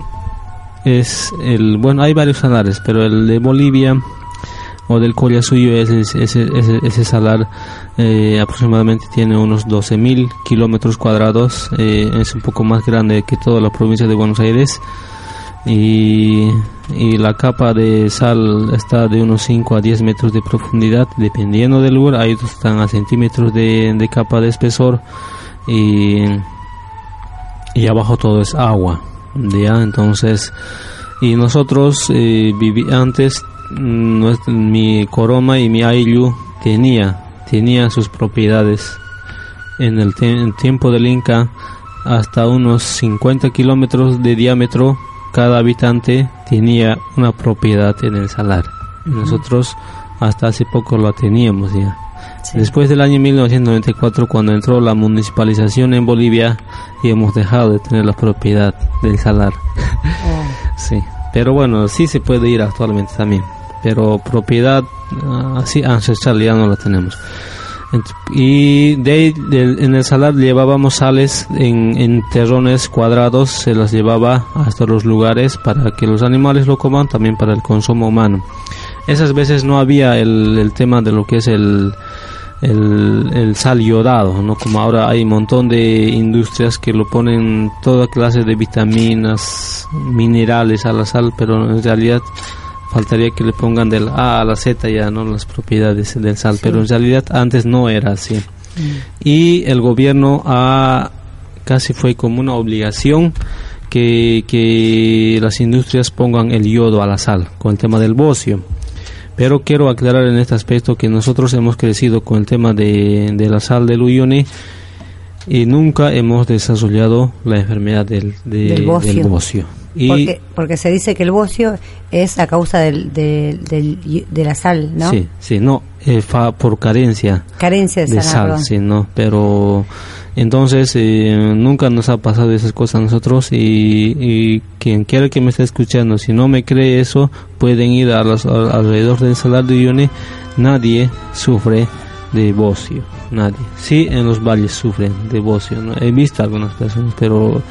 es el, bueno, hay varios salares, pero el de Bolivia o del Collasuyo, ese, ese, ese, ese salar eh, aproximadamente tiene unos 12.000 kilómetros cuadrados, eh, es un poco más grande que toda la provincia de Buenos Aires. Y, y la capa de sal está de unos 5 a 10 metros de profundidad dependiendo del lugar, hay otros están a centímetros de, de capa de espesor y, y abajo todo es agua, ¿ya? Entonces, y nosotros eh, viví antes, mi coroma y mi ayllu tenía, tenía sus propiedades en el en tiempo del Inca hasta unos 50 kilómetros de diámetro cada habitante tenía una propiedad en el salar y nosotros hasta hace poco la teníamos ya Sí. después del año 1994 cuando entró la municipalización en Bolivia y hemos dejado de tener la propiedad del salar Oh. Sí, pero bueno, sí se puede ir actualmente también, pero propiedad ah, así ancestral ya no la tenemos. Y de ahí, del- en el salar llevábamos sales en, en terrones cuadrados, se las llevaba hasta los lugares para que los animales lo coman, también para el consumo humano. Esas veces no había el, el tema de lo que es el, el, el sal yodado, ¿no? Como ahora hay un montón de industrias que lo ponen toda clase de vitaminas, minerales a la sal, pero en realidad faltaría que le pongan del A a la Z ya, ¿no? Las propiedades del sal, pero en realidad antes no era así. Y el gobierno ha, casi fue como una obligación que, que las industrias pongan el yodo a la sal con el tema del bocio. Pero quiero aclarar en este aspecto que nosotros hemos crecido con el tema de, de la sal del Uyuni y nunca hemos desarrollado la enfermedad del, de- Del bocio. del bocio. Y Porque, porque se dice que el bocio es a causa del, del- del- de la sal, ¿no? sí, sí, no, eh, fa- por carencia Carencia de, de sal. sal, sí, no, pero entonces eh, nunca nos ha pasado esas cosas a nosotros y, y quien quiera que me esté escuchando, si no me cree eso, pueden ir alrededor del salar de Uyuni, nadie sufre de bocio, nadie. Sí, en los valles sufren de bocio, ¿no? he visto algunas personas, pero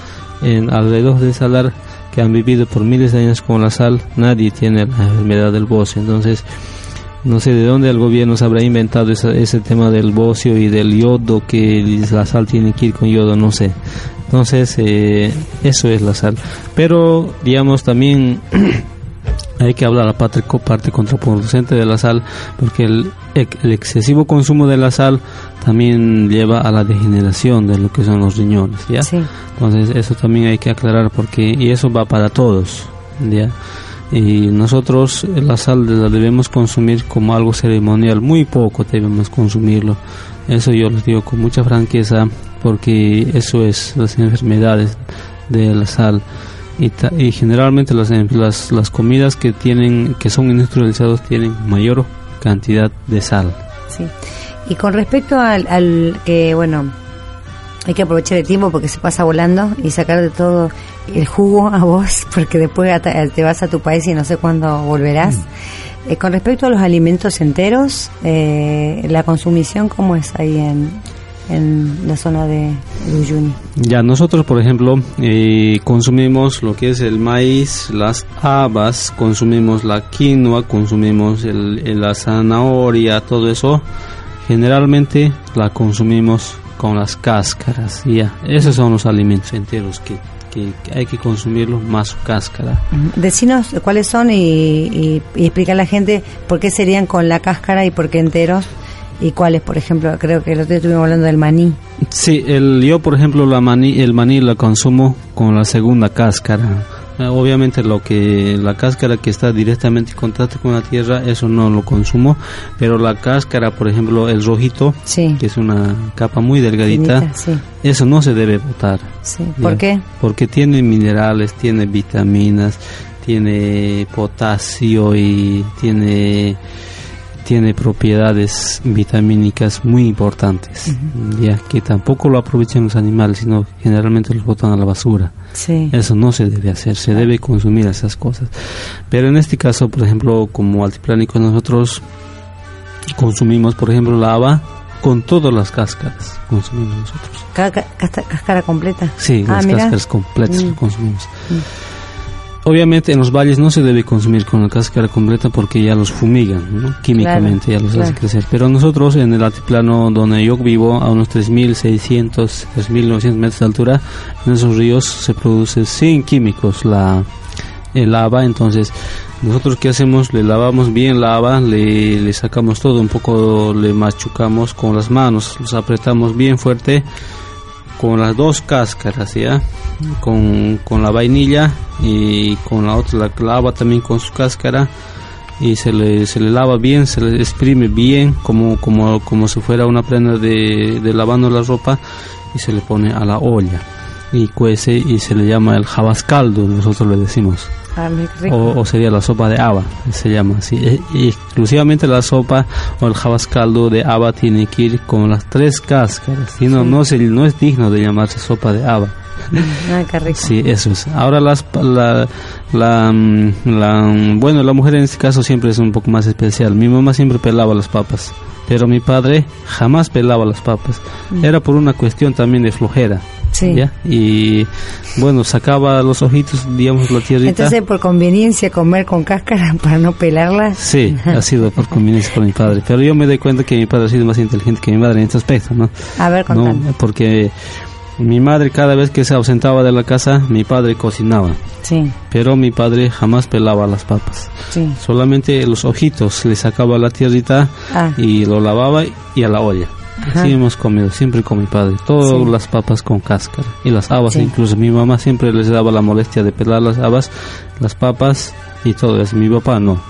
en alrededor del salar que han vivido por miles de años con la sal, nadie tiene la enfermedad del bocio, entonces No sé de dónde el gobierno se habrá inventado ese, ese tema del bocio y del yodo, que la sal tiene que ir con yodo, no sé. Entonces, eh, eso es la sal. Pero, digamos, también hay que hablar la parte, parte contraproducente de la sal, porque el, el, excesivo consumo de la sal también lleva a la degeneración de lo que son los riñones, ¿ya? Entonces, eso también hay que aclarar, porque, y eso va para todos, ¿ya? Y nosotros la sal la debemos consumir como algo ceremonial, muy poco debemos consumirlo. Eso yo les digo con mucha franqueza porque eso es las enfermedades de la sal y, y generalmente las, las, las comidas que tienen que son industrializadas tienen mayor cantidad de sal. Sí. Y con respecto al, al que bueno hay que aprovechar el tiempo porque se pasa volando y sacar de todo el jugo a vos, porque después te vas a tu país y no sé cuándo volverás. Mm. Eh, con respecto a los alimentos enteros, eh, la consumición, ¿cómo es ahí en, en la zona de Uyuni? Ya, nosotros, por ejemplo, eh, consumimos lo que es el maíz, las habas, consumimos la quinoa, consumimos el, la zanahoria, todo eso. Generalmente la consumimos con las cáscaras, ya. Esos son los alimentos enteros que que, hay que consumirlos más su cáscara. Decinos cuáles son y, y, explica a la gente por qué serían con la cáscara y por qué enteros y cuáles, por ejemplo, creo que el otro día estuvimos hablando del maní. Sí, el, yo por ejemplo la maní, el maní la consumo con la segunda cáscara obviamente lo que la cáscara que está directamente en contacto con la tierra eso no lo consumo pero la cáscara por ejemplo el rojito que es una capa muy delgadita eso no se debe botar. ¿por qué? porque tiene minerales tiene vitaminas tiene potasio y tiene tiene propiedades vitamínicas muy importantes, ya que tampoco lo aprovechan los animales, sino generalmente los botan a la basura. Eso no se debe hacer, se debe consumir esas cosas. Pero en este caso, por ejemplo, como altiplánicos nosotros consumimos, por ejemplo, la haba con todas las cáscaras, consumimos nosotros. ¿Cáscara completa? Sí, ah, las cáscaras completas mm. consumimos. Mm. Obviamente en los valles no se debe consumir con la cáscara completa porque ya los fumigan, químicamente ya los hace crecer. Pero nosotros en el altiplano donde yo vivo, a unos 3.600, 3.900 metros de altura, en esos ríos se produce sin químicos la el lava, entonces nosotros qué hacemos, le lavamos bien la haba, le, le sacamos todo, un poco le machucamos con las manos, los apretamos bien fuerte con las dos cáscaras, ¿ya? Con, con la vainilla y con la otra la clava también con su cáscara y se le, se le lava bien, se le exprime bien como, como, como si fuera una prenda de, de lavando la ropa y se le pone a la olla y cuece y se le llama el jabascaldo, nosotros le decimos. Ah, o, sería la sopa de haba, se llama así. E, exclusivamente la sopa o el jabascaldo de haba tiene que ir con las tres cáscaras, si no, no, no es digno de llamarse sopa de haba. Ah, qué rico. Sí, eso es. Ahora las, la, la, la, bueno, la mujer en este caso siempre es un poco más especial. Mi mamá siempre pelaba las papas, pero mi padre jamás pelaba las papas. Mm. Era por una cuestión también de flojera. Sí. Y bueno, sacaba los ojitos, digamos, la tierrita. Entonces, por conveniencia, comer con cáscara para no pelarla. Sí, ha sido por conveniencia por mi padre. Pero yo me doy cuenta que mi padre ha sido más inteligente que mi madre en este aspecto, ¿no? A ver, ¿No? Porque mi madre cada vez que se ausentaba de la casa, mi padre cocinaba. Sí. Pero mi padre jamás pelaba las papas. Sí. Solamente los ojitos le sacaba la tierrita ah. y lo lavaba y a la olla. Así hemos comido, siempre con mi padre. Todas las papas con cáscara. Y las habas, incluso mi mamá siempre les daba la molestia de pelar las habas, las papas y todo eso. Mi papá no.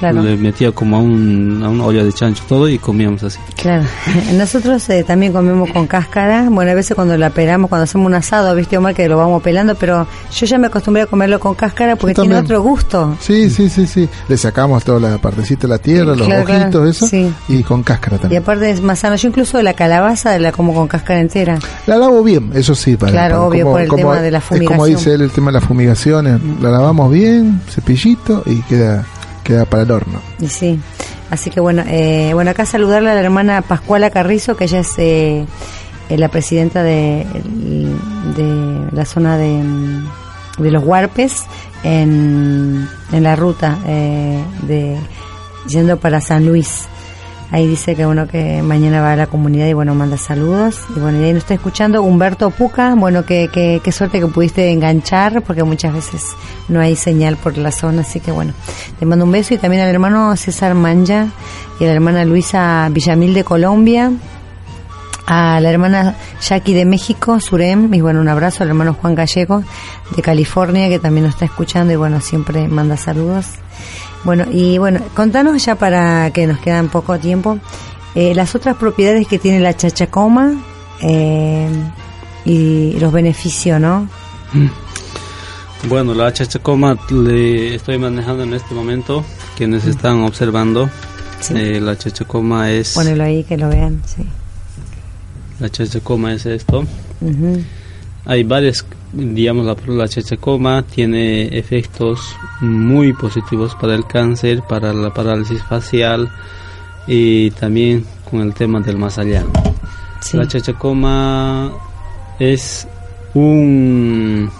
Le metía como a, un, a una olla de chancho todo y comíamos así. Claro. Nosotros eh, también comemos con cáscara. Bueno, a veces cuando la pelamos, cuando hacemos un asado, viste Omar, que lo vamos pelando, pero yo ya me acostumbré a comerlo con cáscara porque tiene otro gusto. Sí, sí, sí, sí. Le sacamos toda la partecita de la tierra, los ojitos, eso. Y con cáscara también. Y aparte es más sano. Yo incluso la calabaza la como con cáscara entera. La lavo bien, eso sí. Para, claro, obvio, por el tema de la fumigación. Es como dice él, el tema de la fumigación. La lavamos bien, cepillito y queda queda para el horno. Y sí, así que bueno, eh, bueno acá saludarle a la hermana Pascuala Carrizo, que ella es eh, eh, la presidenta de, de la zona de, de los Huarpes en, en la ruta de yendo para San Luis. Ahí dice que uno que mañana va a la comunidad y bueno, manda saludos. Y bueno, y ahí nos está escuchando Humberto Puca. Bueno, qué, qué, qué suerte que pudiste enganchar porque muchas veces no hay señal por la zona. Así que bueno, te mando un beso y también al hermano César Manja y a la hermana Luisa Villamil de Colombia. A la hermana Jackie de México, Surem, y bueno, un abrazo al hermano Juan Gallego de California, que también nos está escuchando y bueno, siempre manda saludos. Bueno, y bueno, contanos ya para que nos quedan poco tiempo, eh, las otras propiedades que tiene la chachacoma eh, y los beneficios, ¿no? Bueno, la chachacoma le estoy manejando en este momento, quienes están observando. Sí. Eh, la chachacoma es... Ponelo ahí que lo vean, sí. La chachacoma es esto. Hay varias, digamos, la, chachacoma tiene efectos muy positivos para el cáncer, para la parálisis facial y también con el tema del más allá. Sí. La chachacoma es un,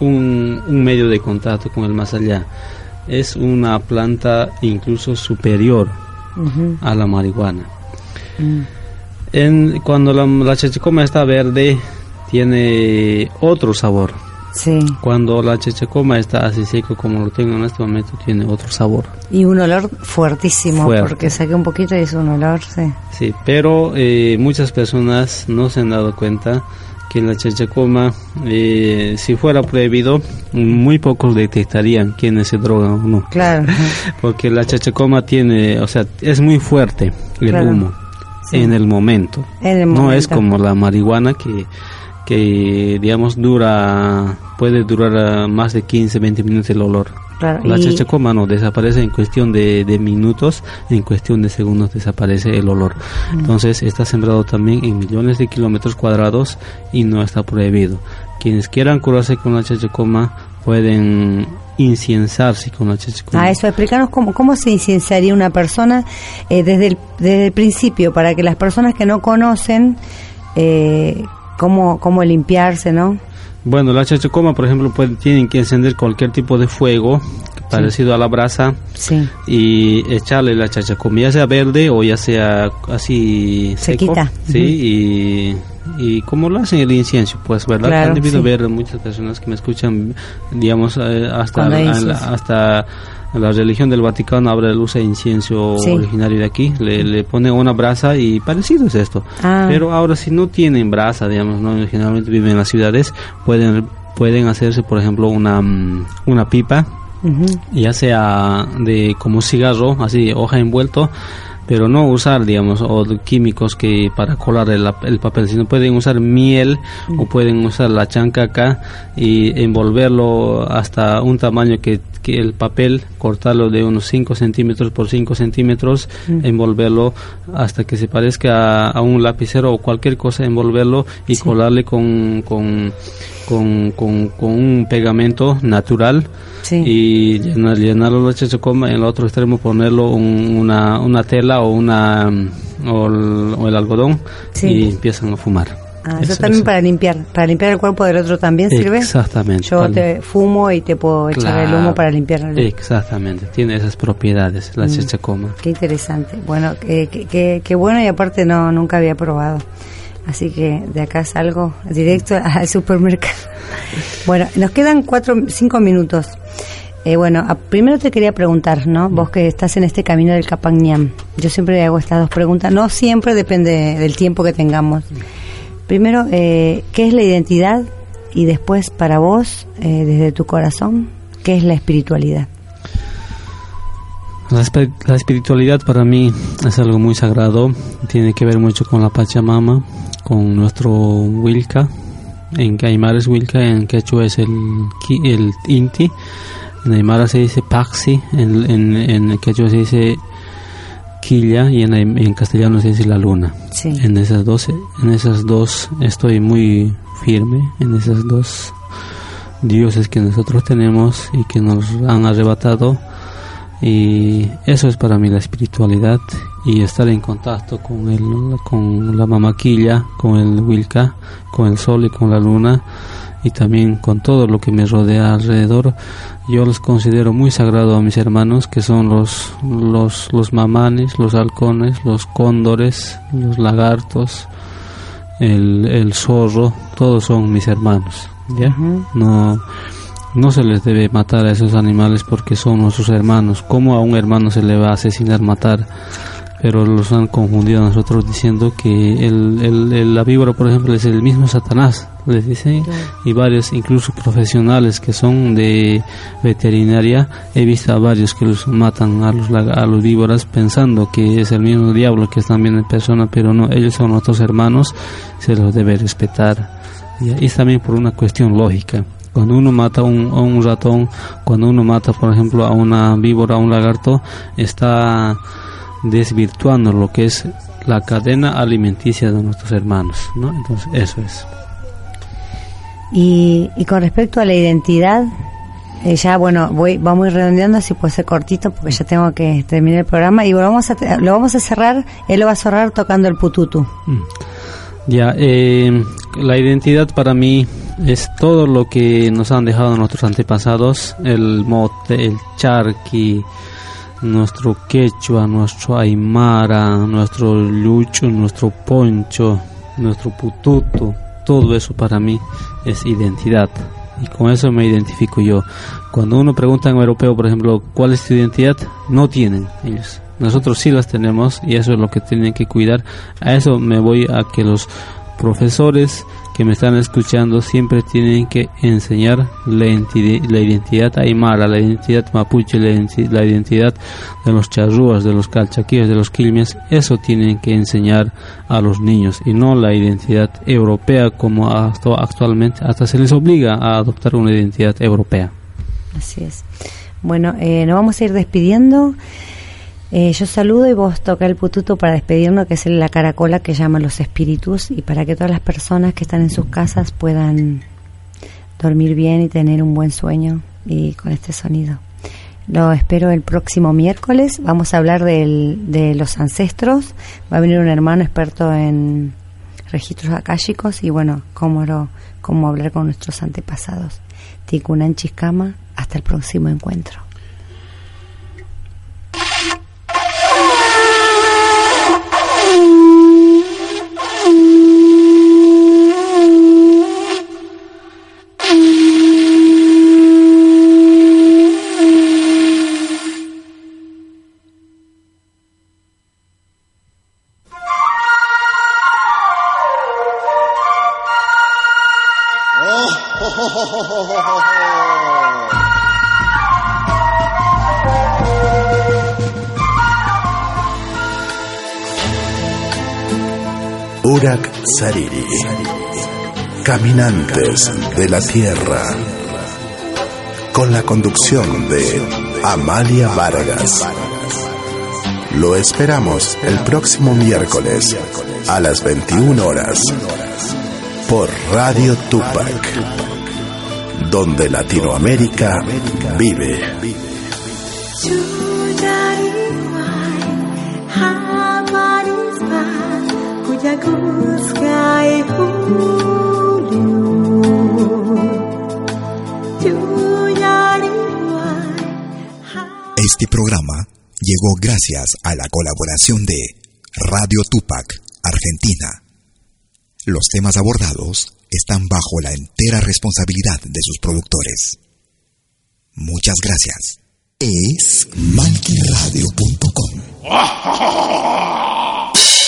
un, un medio de contacto con el más allá. Es una planta incluso superior a la marihuana. Mm. En, cuando la, la chachacoma está verde, tiene otro sabor. Sí. Cuando la chachacoma está así seco como lo tengo en este momento, tiene otro sabor. Y un olor fuertísimo, Fuerte. porque saqué un poquito y es un olor, sí. Sí, pero eh, muchas personas no se han dado cuenta que la chachacoma, eh, si fuera prohibido, muy pocos detectarían quiénes se drogan o no. Claro. Porque la chachacoma tiene, o sea, es muy fuerte el Claro. humo Sí. en el momento. En el no es momento. como la marihuana que, que digamos, dura, puede durar ah, más de 15, 20 minutos el olor. Claro, La chachacoma no desaparece en cuestión de, de minutos, en cuestión de segundos desaparece el olor. Mm. Entonces está sembrado también en millones de kilómetros cuadrados y no está prohibido. Quienes quieran curarse con la chachacoma pueden inciensarse con la chachacoma. Ah, eso, explícanos cómo, cómo se incenciaría una persona eh, desde, el, desde el principio, para que las personas que no conocen, eh, cómo, cómo limpiarse, ¿no? Bueno, la chachacoma, por ejemplo, pueden, tienen que encender cualquier tipo de fuego parecido a la brasa Sí. y echarle la chachacoma, ya sea verde o ya sea así seco. Sequita. Sí, y, y como lo hacen el incienso, pues, ¿verdad? Claro, Han debido sí. ver muchas personas que me escuchan, digamos, eh, hasta, Cuando hay a- incienso. hasta la religión del Vaticano uso de incienso Sí. originario de aquí, le, le ponen una brasa y parecido es esto. Ah. Pero ahora si no tienen brasa, digamos, no generalmente viven en las ciudades, pueden pueden hacerse, por ejemplo, una mm, una pipa ya sea de como cigarro, así hoja envuelto, pero no usar, digamos, o químicos que para colar el, el papel, sino pueden usar miel o pueden usar la chancaca y envolverlo hasta un tamaño que, que el papel, cortarlo de unos 5 centímetros por 5 centímetros, envolverlo hasta que se parezca a, a un lapicero o cualquier cosa, envolverlo y colarle con, con, con, con, con un pegamento natural Sí. y llenar, llenarlo de chachacoma en el otro extremo ponerlo un- una, una tela o una mm, o el, o el algodón Sí. y empiezan a fumar Ah, eso Eso también para limpiar, para limpiar el cuerpo del otro también sirve. exactamente Yo te fumo y te puedo echar el humo para limpiar. el- exactamente tiene esas propiedades Mm. la chachacoma Qué interesante. Bueno, qué, qué- qué- qué bueno y aparte no nunca había probado. Así que de acá salgo directo al supermercado. Bueno, nos quedan cuatro, cinco minutos. Eh, bueno, a- primero te quería preguntar, ¿no? Vos que estás en este camino del Capañam. Yo siempre hago estas dos preguntas. No siempre depende del tiempo que tengamos. Primero, eh, ¿qué es la identidad? Y después, para vos, eh, desde tu corazón, ¿qué es la espiritualidad? La, espi- la espiritualidad para mí es algo muy sagrado, tiene que ver mucho con la Pachamama, con nuestro Wilka, en Aymara es Wilka, en Quechua es el, el Inti, en Aymara se dice Paxi, en, en, en Quechua se dice Quilla y en, en castellano se dice la luna. Sí. En esas dos, en esas dos estoy muy firme, en esas dos dioses que nosotros tenemos y que nos han arrebatado y eso es para mí la espiritualidad y estar en contacto con el con la mamaquilla con el wilka con el sol y con la luna y también con todo lo que me rodea alrededor, yo los considero muy sagrado a mis hermanos, que son los, los, los mamanes, los halcones, los cóndores, los lagartos, el, el zorro, todos son mis hermanos. ¿ya? No no se les debe matar a esos animales porque son nuestros hermanos. ¿Cómo a un hermano se le va a asesinar, matar? Pero los han confundido a nosotros diciendo que el, el, la víbora, por ejemplo, es el mismo Satanás, les dicen, y varios, incluso profesionales que son de veterinaria, he visto a varios que los matan a los, a los víboras pensando que es el mismo diablo que es también en persona, pero no, ellos son nuestros hermanos, se los debe respetar. Y es también por una cuestión lógica cuando uno mata un, a un ratón, cuando uno mata, por ejemplo, a una víbora, a un lagarto, está desvirtuando lo que es la cadena alimenticia de nuestros hermanos, ¿no? Entonces, eso es. Y, y con respecto a la identidad, eh, ya bueno, voy, vamos a ir redondeando, así puede ser cortito, porque ya tengo que terminar el programa y lo vamos a, lo vamos a cerrar, él lo va a cerrar tocando el pututu. Mm. Ya, eh, la identidad para mí es todo lo que nos han dejado nuestros antepasados, el mote, el charqui, nuestro quechua, nuestro aymara, nuestro lucho, nuestro poncho, nuestro pututo, todo eso para mí es identidad. Y con eso me identifico yo. Cuando uno pregunta en europeo, por ejemplo, ¿cuál es tu identidad? No tienen ellos. Nosotros sí las tenemos y eso es lo que tienen que cuidar. A eso me voy a que los profesores que me están escuchando siempre tienen que enseñar la, la identidad aymara, la identidad mapuche, la, identidad de los charrúas, de los calchaquíes, de los quilmes. Eso tienen que enseñar a los niños y no la identidad europea como actualmente hasta se les obliga a adoptar una identidad europea. Así es. Bueno, eh, nos vamos a ir despidiendo. Eh, yo saludo y vos toca el pututo para despedirnos, que es la caracola que llama los espíritus, y para que todas las personas que están en sus casas puedan dormir bien y tener un buen sueño y con este sonido. Lo espero el próximo miércoles. Vamos a hablar de los ancestros. Va a venir un hermano experto en registros akáshicos y bueno, cómo, cómo hablar con nuestros antepasados. Tikunan Chiscama, hasta el próximo encuentro. Urak Sariri. Caminantes de la Tierra. Con la conducción de Amalia Vargas. Lo esperamos el próximo miércoles a las 21 horas por Radio Tupac, donde Latinoamérica vive. Este programa llegó gracias a la colaboración de Radio Tupac, Argentina. Los temas abordados están bajo la entera responsabilidad de sus productores. Muchas gracias. Es malquiradio.com.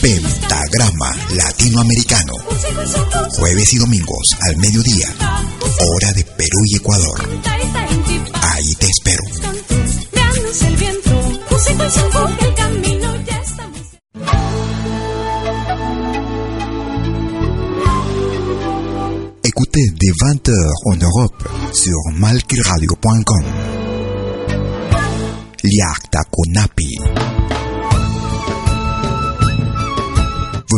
Pentagrama Latinoamericano. Jueves y domingos al mediodía. Hora de Perú y Ecuador. Ahí te espero. Écoutez dès 20h en Europe sur malkiradio.com. Liakta Kunapi.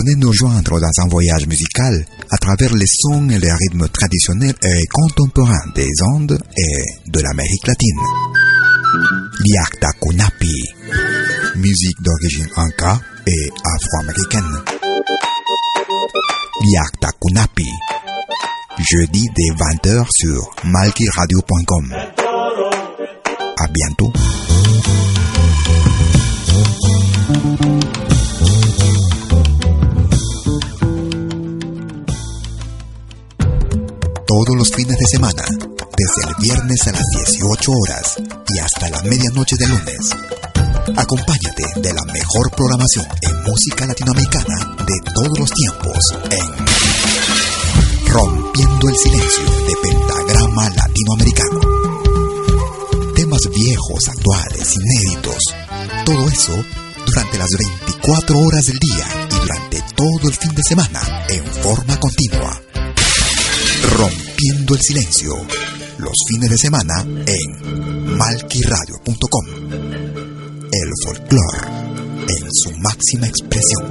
Venez nous joindre dans un voyage musical à travers les sons et les rythmes traditionnels et contemporains des Andes et de l'Amérique latine. Liakta Kunapi. Musique d'origine inca et afro-américaine. Liakta Kunapi. Jeudi dès 20h sur malkiradio.com. À bientôt. Todos los fines de semana, desde el viernes a las 18 horas y hasta la medianoche de lunes. Acompáñate de la mejor programación en música latinoamericana de todos los tiempos en Rompiendo el Silencio de Pentagrama Latinoamericano. Temas viejos, actuales, inéditos. Todo eso durante las 24 horas del día y durante todo el fin de semana en forma continua. Rompiendo el Silencio. Los fines de semana en malquiradio.com. El folclore en su máxima expresión.